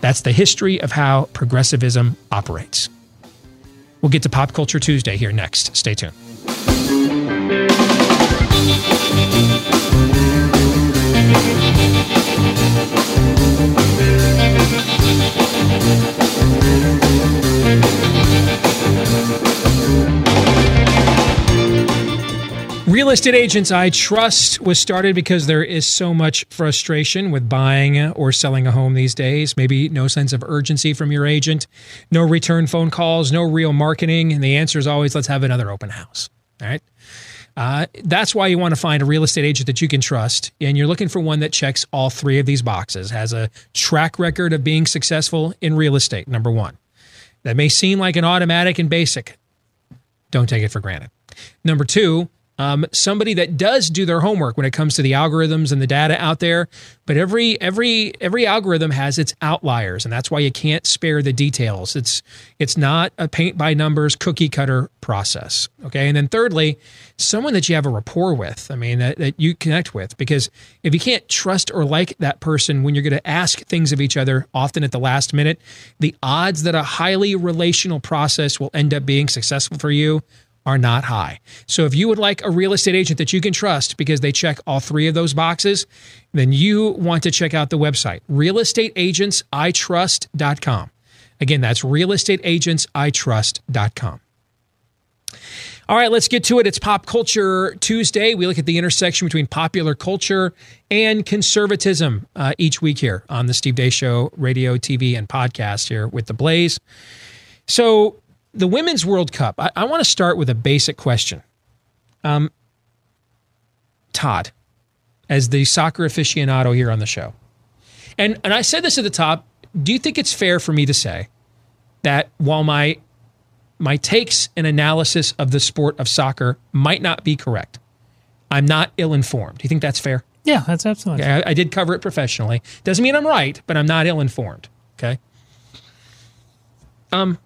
That's the history of how progressivism operates. We'll get to Pop Culture Tuesday here next. Stay tuned. Real Estate Agents I Trust was started because there is so much frustration with buying or selling a home these days. Maybe no sense of urgency from your agent, no return phone calls, no real marketing. And the answer is always let's have another open house. All right. Uh, that's why you want to find a real estate agent that you can trust. And you're looking for one that checks all three of these boxes, has a track record of being successful in real estate, number one. That may seem like an automatic and basic. Don't take it for granted. Number two, um, somebody that does do their homework when it comes to the algorithms and the data out there. But every every every algorithm has its outliers, and that's why you can't spare the details. It's it's not a paint by numbers cookie cutter process. Okay, and then thirdly, someone that you have a rapport with. I mean that, that you connect with, because if you can't trust or like that person when you're going to ask things of each other, often at the last minute, the odds that a highly relational process will end up being successful for you are not high. So if you would like a real estate agent that you can trust because they check all three of those boxes, then you want to check out the website, realestateagentsitrust.com. Again, that's realestateagentsitrust.com. All right, let's get to it. It's Pop Culture Tuesday. We look at the intersection between popular culture and conservatism uh, each week here on the Steve Deace Show, radio, TV, and podcast here with The Blaze. So, the Women's World Cup, I, I want to start with a basic question. Um, Todd, as the soccer aficionado here on the show, and, and I said this at the top, do you think it's fair for me to say that while my my takes and analysis of the sport of soccer might not be correct, I'm not ill informed. Do you think that's fair? Yeah, that's absolutely. Okay, I, I did cover it professionally. Doesn't mean I'm right, but I'm not ill informed. Okay. Um,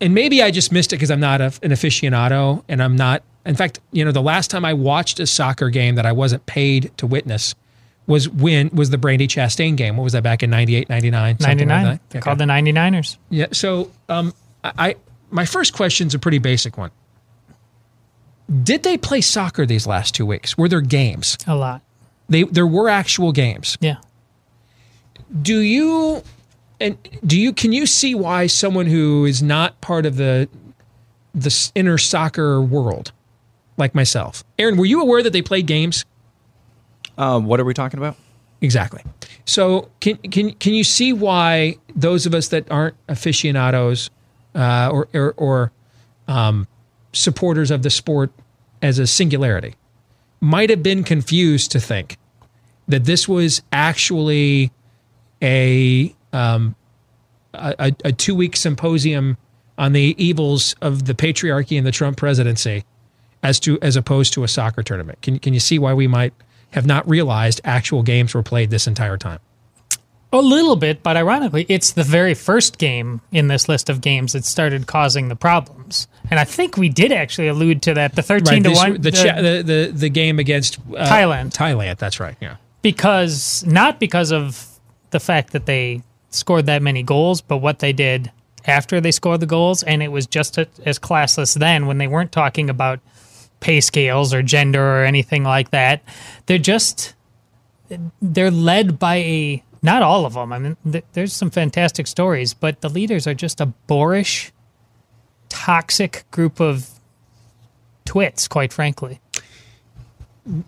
and maybe I just missed it because I'm not a, an aficionado and I'm not. In fact, you know, the last time I watched a soccer game that I wasn't paid to witness was when was the Brandi Chastain game. What was that back in 98, 99? something like 99. that? They're called the 99ers. Yeah. So, um, I my first question's a pretty basic one. Did they play soccer these last two weeks? Were there games? A lot. They there were actual games. Yeah. Do you and do you can you see why someone who is not part of the the inner soccer world, like myself, Aaron, were you aware that they played games? Um, what are we talking about? Exactly. So can can can you see why those of us that aren't aficionados uh, or or, or um, supporters of the sport as a singularity might have been confused to think that this was actually a um, a, a, two week symposium on the evils of the patriarchy and the Trump presidency, as to as opposed to a soccer tournament. Can can you see why we might have not realized actual games were played this entire time? A little bit, but ironically, it's the very first game in this list of games that started causing the problems. And I think we did actually allude to that. The thirteen to this- one, the, cha- the the the game against uh, Thailand. Thailand. That's right. Yeah. because not because of the fact that they scored that many goals, but what they did after they scored the goals, and it was just as classless then when they weren't talking about pay scales or gender or anything like that. They're just they're led by a not all of them. I mean, th- there's some fantastic stories, but the leaders are just a boorish, toxic group of twits, quite frankly.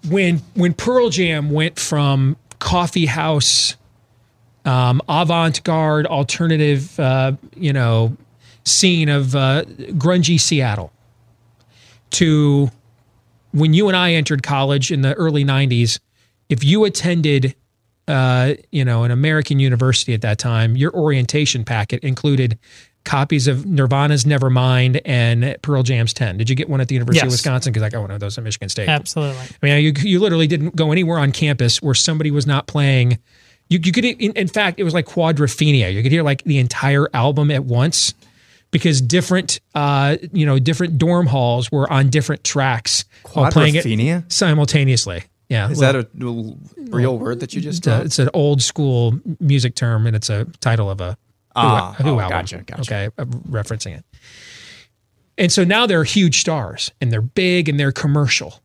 when when Pearl Jam went from coffee house, um, avant garde, alternative, uh, you know, scene of uh, grungy Seattle to when you and I entered college in the early '90s, if you attended, uh, you know, an American university at that time, your orientation packet included copies of Nirvana's Nevermind and Pearl Jam's Ten. Did you get one at the University of Wisconsin? Because I got one of those at Michigan State. Absolutely. I mean, you, you literally didn't go anywhere on campus where somebody was not playing. You, you could, in, in fact, it was like quadrophenia. You could hear like the entire album at once because different, uh, you know, different dorm halls were on different tracks while playing it simultaneously. Yeah, Is that a real word that you just it's, a, it's an old school music term, and it's a title of a Who, Ah, a Who oh, album. gotcha, gotcha. Okay, I'm referencing it. And so now they're huge stars, and they're big, and they're commercial,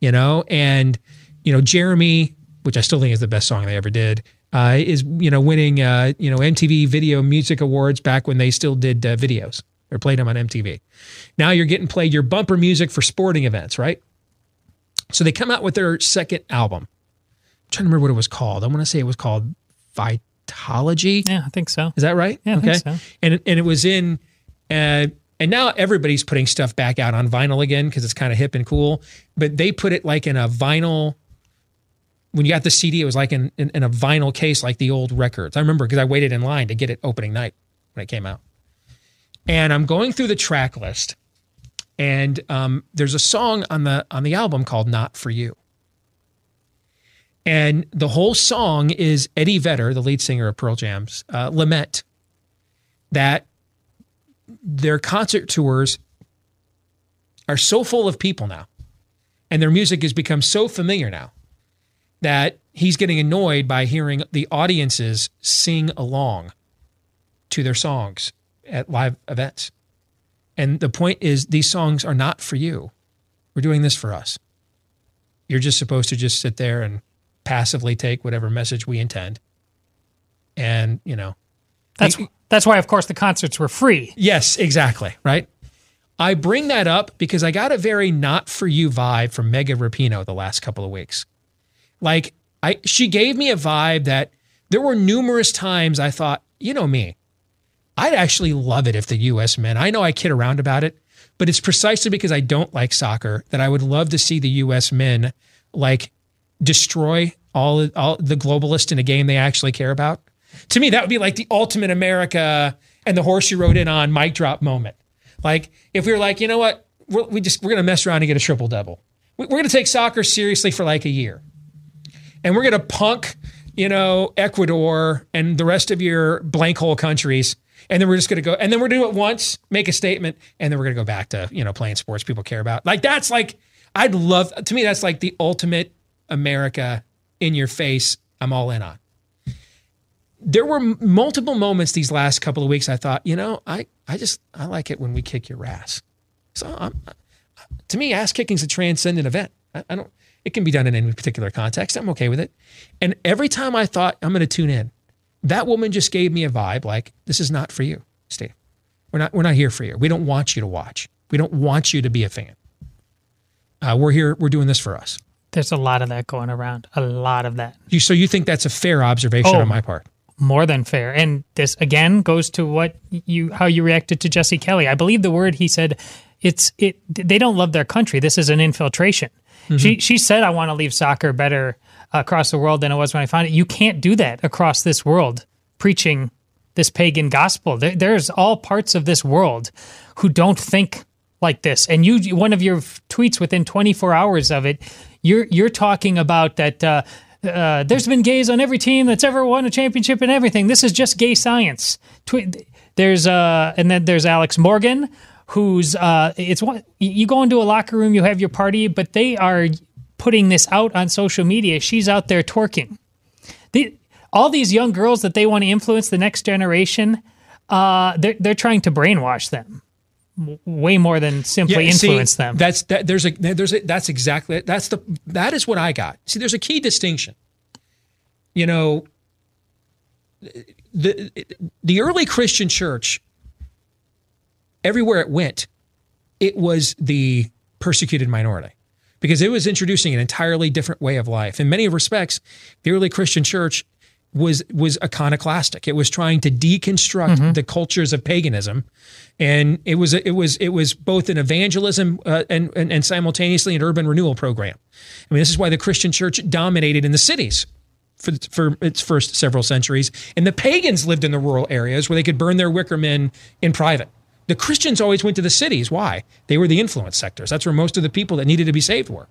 you know. And you know, Jeremy, which I still think is the best song they ever did, uh, is you know winning uh, you know MTV Video Music Awards back when they still did uh, videos or played them on MTV. Now you're getting played your bumper music for sporting events, right? So they come out with their second album. I'm trying to remember what it was called. I want to say it was called Vitology. Yeah, I think so. Is that right? Yeah, I think so. And and it was in uh, And now everybody's putting stuff back out on vinyl again because it's kind of hip and cool. But they put it like in a vinyl. When you got the CD, it was like in, in, in a vinyl case, like the old records. I remember because I waited in line to get it opening night when it came out. And I'm going through the track list, and um, there's a song on the on the album called "Not for You." And the whole song is Eddie Vedder, the lead singer of Pearl Jam's uh, lament that their concert tours are so full of people now, and their music has become so familiar now that he's getting annoyed by hearing the audiences sing along to their songs at live events. And the point is, these songs are not for you. We're doing this for us. You're just supposed to just sit there and passively take whatever message we intend. And, you know, That's that's why, of course, the concerts were free. Yes, exactly. Right. I bring that up because I got a very not for you vibe from Megan Rapinoe the last couple of weeks. Like I she gave me a vibe that there were numerous times I thought, you know me, I'd actually love it if the US men, I know I kid around about it, but it's precisely because I don't like soccer that I would love to see the US men like destroy all all the globalists in a game they actually care about. To me, that would be like the ultimate America and the horse you rode in on mic drop moment. Like if we were like, you know what, we're, we just we're gonna mess around and get a triple double. We're gonna take soccer seriously for like a year, and we're gonna punk, you know, Ecuador and the rest of your blank hole countries, and then we're just gonna go, and then we're gonna do it once, make a statement, and then we're gonna go back to you know playing sports people care about. Like that's like I'd love to me that's like the ultimate America in your face. I'm all in on there were multiple moments these last couple of weeks I thought, you know, I, I just, I like it when we kick your ass. So I'm, uh, to me, ass kicking is a transcendent event. I, I, don't, it can be done in any particular context. I'm okay with it. And every time I thought I'm going to tune in, that woman just gave me a vibe like, this is not for you, Steve. We're not, we're not here for you. We don't want you to watch. We don't want you to be a fan. Uh, we're here, we're doing this for us. There's a lot of that going around. A lot of that. You, so you think that's a fair observation Oh. on my part? more than fair. And this again goes to what you how you reacted to Jesse Kelly. I believe the word he said it's it they don't love their country. This is an infiltration. She she said I want to leave soccer better across the world than it was when I found it. You can't do that across this world preaching this pagan gospel. There, there's all parts of this world who don't think like this. And you one of your tweets within 24 hours of it, you're you're talking about that uh, uh, there's been gays on every team that's ever won a championship and everything. This is just gay science. There's uh, and then there's Alex Morgan, who's uh, it's one you go into a locker room, you have your party, but they are putting this out on social media. She's out there twerking. The, all these young girls that they want to influence the next generation, uh, they're they're trying to brainwash them way more than simply see, influence them. That's that. There's a there's a that's exactly that's the that is what I got. See, there's a key distinction. You know, the the early Christian church, everywhere it went, it was the persecuted minority because it was introducing an entirely different way of life. In many respects, the early Christian church was was iconoclastic. It was trying to deconstruct the cultures of paganism, and it was it was it was both an evangelism uh, and, and and simultaneously an urban renewal program. I mean, this is why the Christian church dominated in the cities for for its first several centuries, and the pagans lived in the rural areas where they could burn their wicker men in private. The Christians always went to the cities. Why? They were the influence sectors. That's where most of the people that needed to be saved were.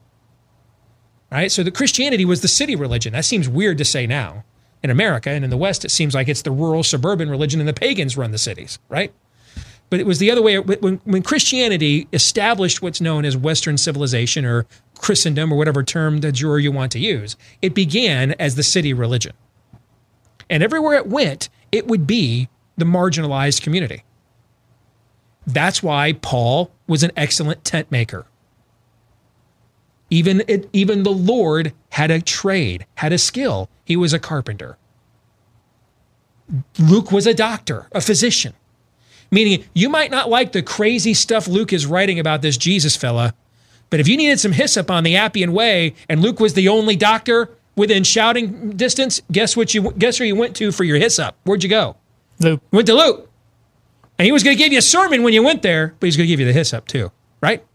Right? So the Christianity was the city religion. That seems weird to say now. In America and in the West, it seems like it's the rural suburban religion and the pagans run the cities, right? But it was the other way. When, when Christianity established what's known as Western civilization or Christendom or whatever term the jure you want to use, it began as the city religion. And everywhere it went, it would be the marginalized community. That's why Paul was an excellent tent maker. Even it, even the Lord had a trade, had a skill. He was a carpenter. Luke was a doctor, a physician. Meaning, you might not like the crazy stuff Luke is writing about this Jesus fella, but if you needed some hyssop on the Appian Way and Luke was the only doctor within shouting distance, guess what you guess where you went to for your hyssop? Where'd you go? Luke. Went to Luke. And he was going to give you a sermon when you went there, but he's going to give you the hyssop too, right?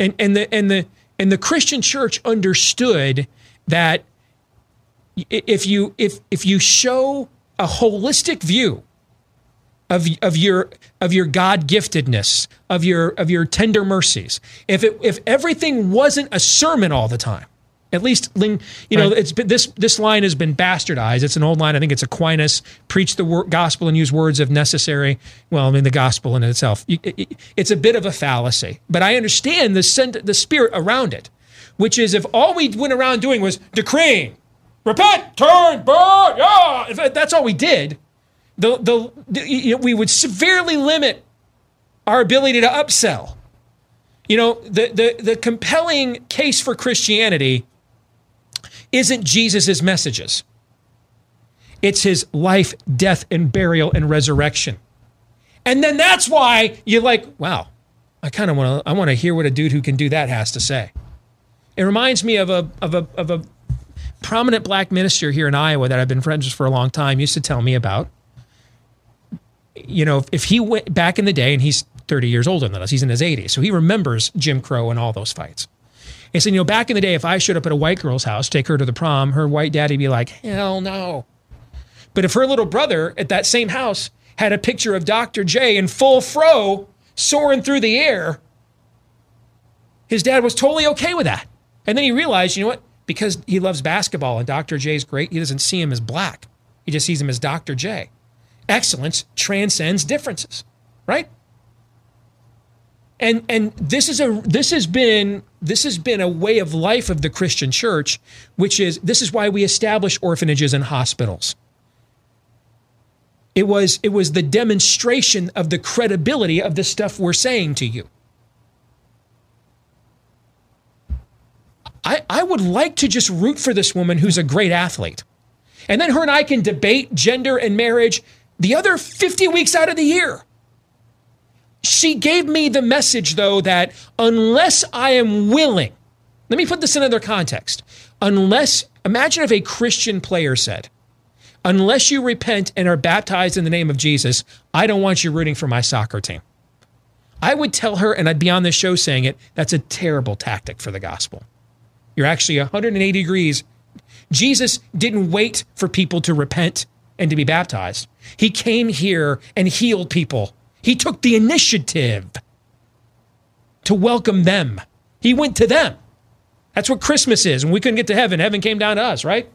And and the and the and the Christian church understood that if you if if you show a holistic view of, of your of your God giftedness, of your of your tender mercies. If it if everything wasn't a sermon all the time, at least you know right. it's been, this this line has been bastardized. It's an old line. I think it's Aquinas: preach the wor- gospel and use words if necessary. Well, I mean the gospel in itself, it's a bit of a fallacy. But I understand the sent, the spirit around it, which is if all we went around doing was decreeing, repent, turn, burn, yeah, if that's all we did the, the, the you know, we would severely limit our ability to upsell. You know, the, the, the compelling case for Christianity isn't Jesus' messages. It's his life, death, and burial and resurrection. And then that's why you're like, wow, I kind of want to I want to hear what a dude who can do that has to say. It reminds me of a of a of a prominent black minister here in Iowa that I've been friends with for a long time used to tell me about you know, if he went back in the day, and he's 30 years older than us, he's in his 80s, so he remembers Jim Crow and all those fights. He said, you know, back in the day, if I showed up at a white girl's house, take her to the prom, her white daddy'd be like, hell no. But if her little brother at that same house had a picture of Dr. J in full fro soaring through the air, his dad was totally okay with that. And then he realized, you know what? Because he loves basketball and Dr. J's great, he doesn't see him as black. He just sees him as Dr. J excellence transcends differences, right? And and this is a this has been this has been a way of life of the Christian church, which is this is why we establish orphanages and hospitals. It was it was the demonstration of the credibility of the stuff we're saying to you. I, I would like to just root for this woman who's a great athlete. And then her and I can debate gender and marriage the other 50 weeks out of the year. She gave me the message, though, that unless I am willing, let me put this in another context. Unless, imagine if a Christian player said, unless you repent and are baptized in the name of Jesus, I don't want you rooting for my soccer team. I would tell her, and I'd be on this show saying it, that's a terrible tactic for the gospel. You're actually 180 degrees. Jesus didn't wait for people to repent and to be baptized. He came here and healed people. He took the initiative to welcome them. He went to them. That's what Christmas is. When we couldn't get to heaven, heaven came down to us, right?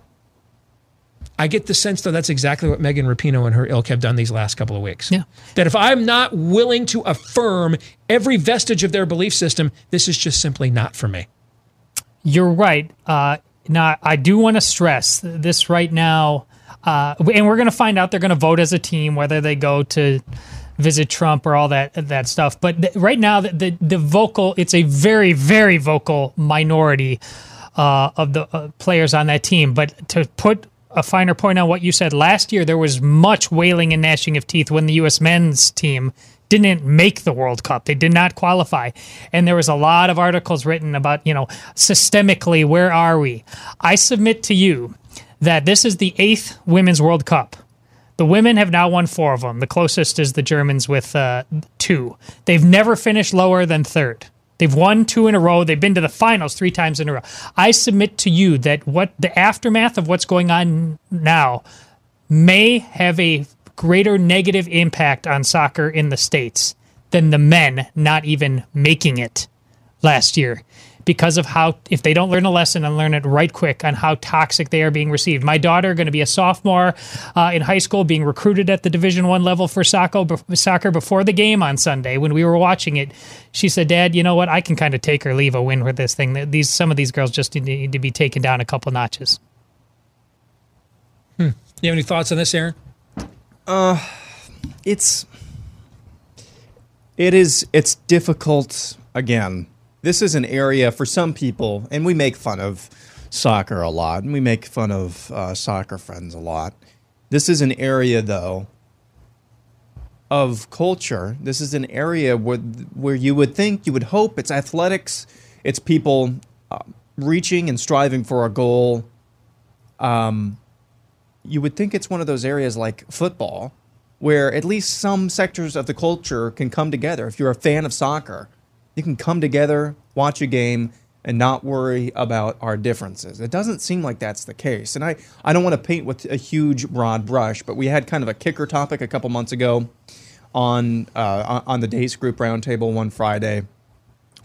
I get the sense, though, that's exactly what Megan Rapinoe and her ilk have done these last couple of weeks. Yeah. That if I'm not willing to affirm every vestige of their belief system, this is just simply not for me. You're right. Uh, now, I do want to stress this right now uh, and we're going to find out they're going to vote as a team whether they go to visit Trump or all that that stuff. But th- right now, the, the, the vocal it's a very very vocal minority uh, of the uh, players on that team. But to put a finer point on what you said last year, there was much wailing and gnashing of teeth when the U.S. men's team didn't make the World Cup. They did not qualify. And there was a lot of articles written about, you know, systemically, where are we? I submit to you that this is the eighth Women's World Cup. The women have now won four of them. The closest is the Germans with uh, two. They've never finished lower than third. They've won two in a row. They've been to the finals three times in a row. I submit to you that what the aftermath of what's going on now may have a greater negative impact on soccer in the States than the men not even making it last year because of how if they don't learn a lesson and learn it right quick on how toxic they are being received. My daughter, going to be a sophomore uh, in high school, being recruited at the Division One level for soccer, soccer before the game on Sunday when we were watching it. She said, "Dad, you know what? I can kind of take or leave a win with this thing. These some of these girls just need to be taken down a couple notches." Hmm. You have any thoughts on this, Aaron? Uh, it's it is it's difficult again this is an area for some people, and we make fun of soccer a lot, and we make fun of uh, soccer friends a lot. This is an area, though, of culture. This is an area where where you would think, you would hope, it's athletics, it's people uh, reaching and striving for a goal. Um, you would think it's one of those areas like football, where at least some sectors of the culture can come together. If you're a fan of soccer, you can come together, watch a game, and not worry about our differences. It doesn't seem like that's the case. And I, I don't want to paint with a huge broad brush, but we had kind of a kicker topic a couple months ago on uh, on the Deace Group Roundtable one Friday.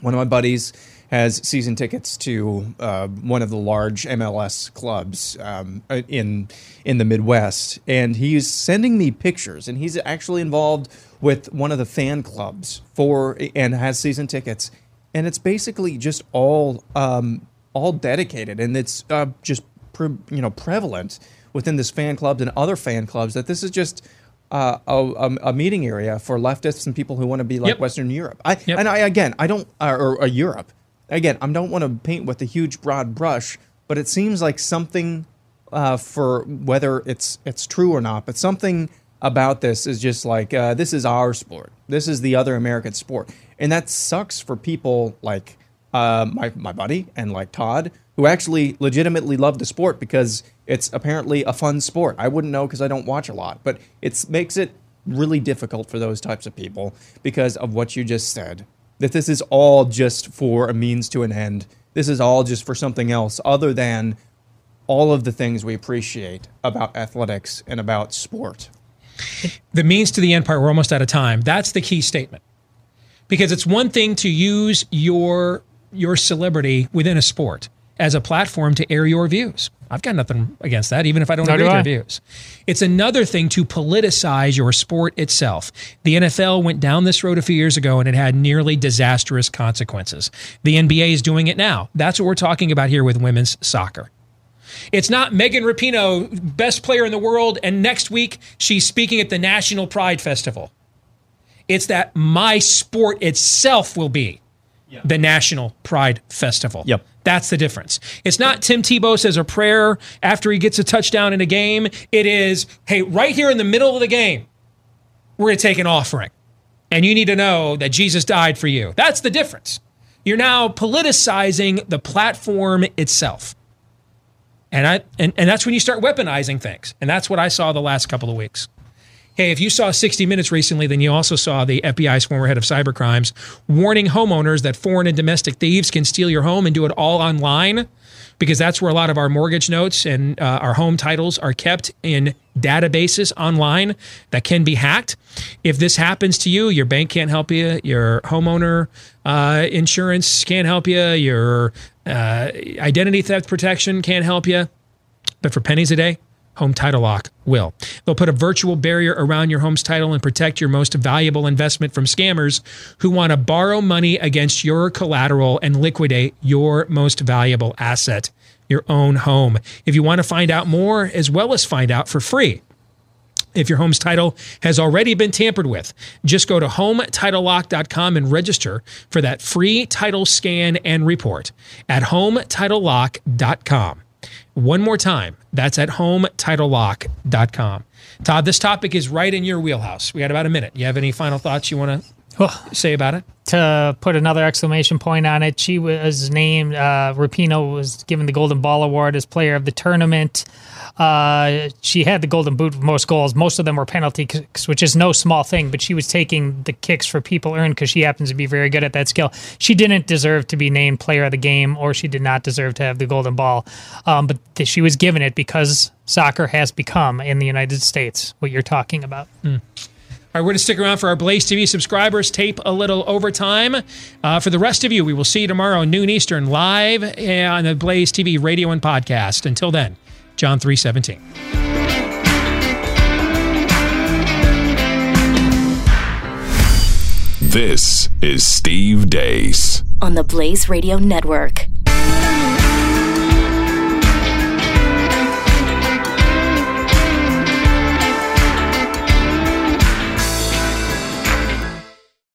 One of my buddies has season tickets to uh, one of the large MLS clubs um, in in the Midwest, and he's sending me pictures. And he's actually involved with one of the fan clubs for and has season tickets, and it's basically just all um, all dedicated, and it's uh, just pre- you know prevalent within this fan club and other fan clubs that this is just uh, a, a, meeting area for leftists and people who want to be like yep. Western Europe. I, yep. And I again, I don't uh, or, or Europe again, I don't want to paint with a huge broad brush, but it seems like something uh, for whether it's it's true or not, but something about this is just like uh, this is our sport. This is the other American sport, and that sucks for people like uh, my my buddy and like Todd, who actually legitimately love the sport because it's apparently a fun sport. I wouldn't know because I don't watch a lot, but it makes it really difficult for those types of people because of what you just said that this is all just for a means to an end. This is all just for something else other than all of the things we appreciate about athletics and about sport. The means to the end part, we're almost out of time. That's the key statement. Because it's one thing to use your your celebrity within a sport as a platform to air your views. I've got nothing against that, even if I don't agree with their views. It's another thing to politicize your sport itself. The NFL went down this road a few years ago and it had nearly disastrous consequences. The NBA is doing it now. That's what we're talking about here with women's soccer. It's not Megan Rapinoe, best player in the world, and next week she's speaking at the National Pride Festival. It's that my sport itself will be yeah. the National Pride Festival. Yep. That's the difference. It's not Tim Tebow says a prayer after he gets a touchdown in a game. It is, hey, right here in the middle of the game, we're going to take an offering. And you need to know that Jesus died for you. That's the difference. You're now politicizing the platform itself. And I and, and that's when you start weaponizing things. And that's what I saw the last couple of weeks. Hey, if you saw 60 Minutes recently, then you also saw the FBI's former head of cybercrimes warning homeowners that foreign and domestic thieves can steal your home and do it all online because that's where a lot of our mortgage notes and uh, our home titles are kept in databases online that can be hacked. If this happens to you, your bank can't help you, your homeowner uh, insurance can't help you, your uh, identity theft protection can't help you. But for pennies a day, Home Title Lock will. They'll put a virtual barrier around your home's title and protect your most valuable investment from scammers who want to borrow money against your collateral and liquidate your most valuable asset, your own home. If you want to find out more, as well as find out for free, if your home's title has already been tampered with, just go to hometitlelock.com and register for that free title scan and report at hometitlelock.com. One more time, that's at hometitlelock.com. Todd, this topic is right in your wheelhouse. We got about a minute. You have any final thoughts you want to say about it? To put another exclamation point on it, she was named, uh, Rapinoe was given the Golden Ball Award as player of the tournament. Uh, she had the golden boot for most goals. Most of them were penalty kicks, which is no small thing, but she was taking the kicks for people earned because she happens to be very good at that skill. She didn't deserve to be named player of the game, or she did not deserve to have the golden ball. Um, but th- she was given it because soccer has become in the United States what you're talking about. Mm. All right, we're going to stick around for our Blaze TV subscribers. Tape a little overtime. Uh, for the rest of you, we will see you tomorrow, noon Eastern, live on the Blaze TV radio and podcast. Until then. John 3:17. This is Steve Deace on the Blaze Radio Network.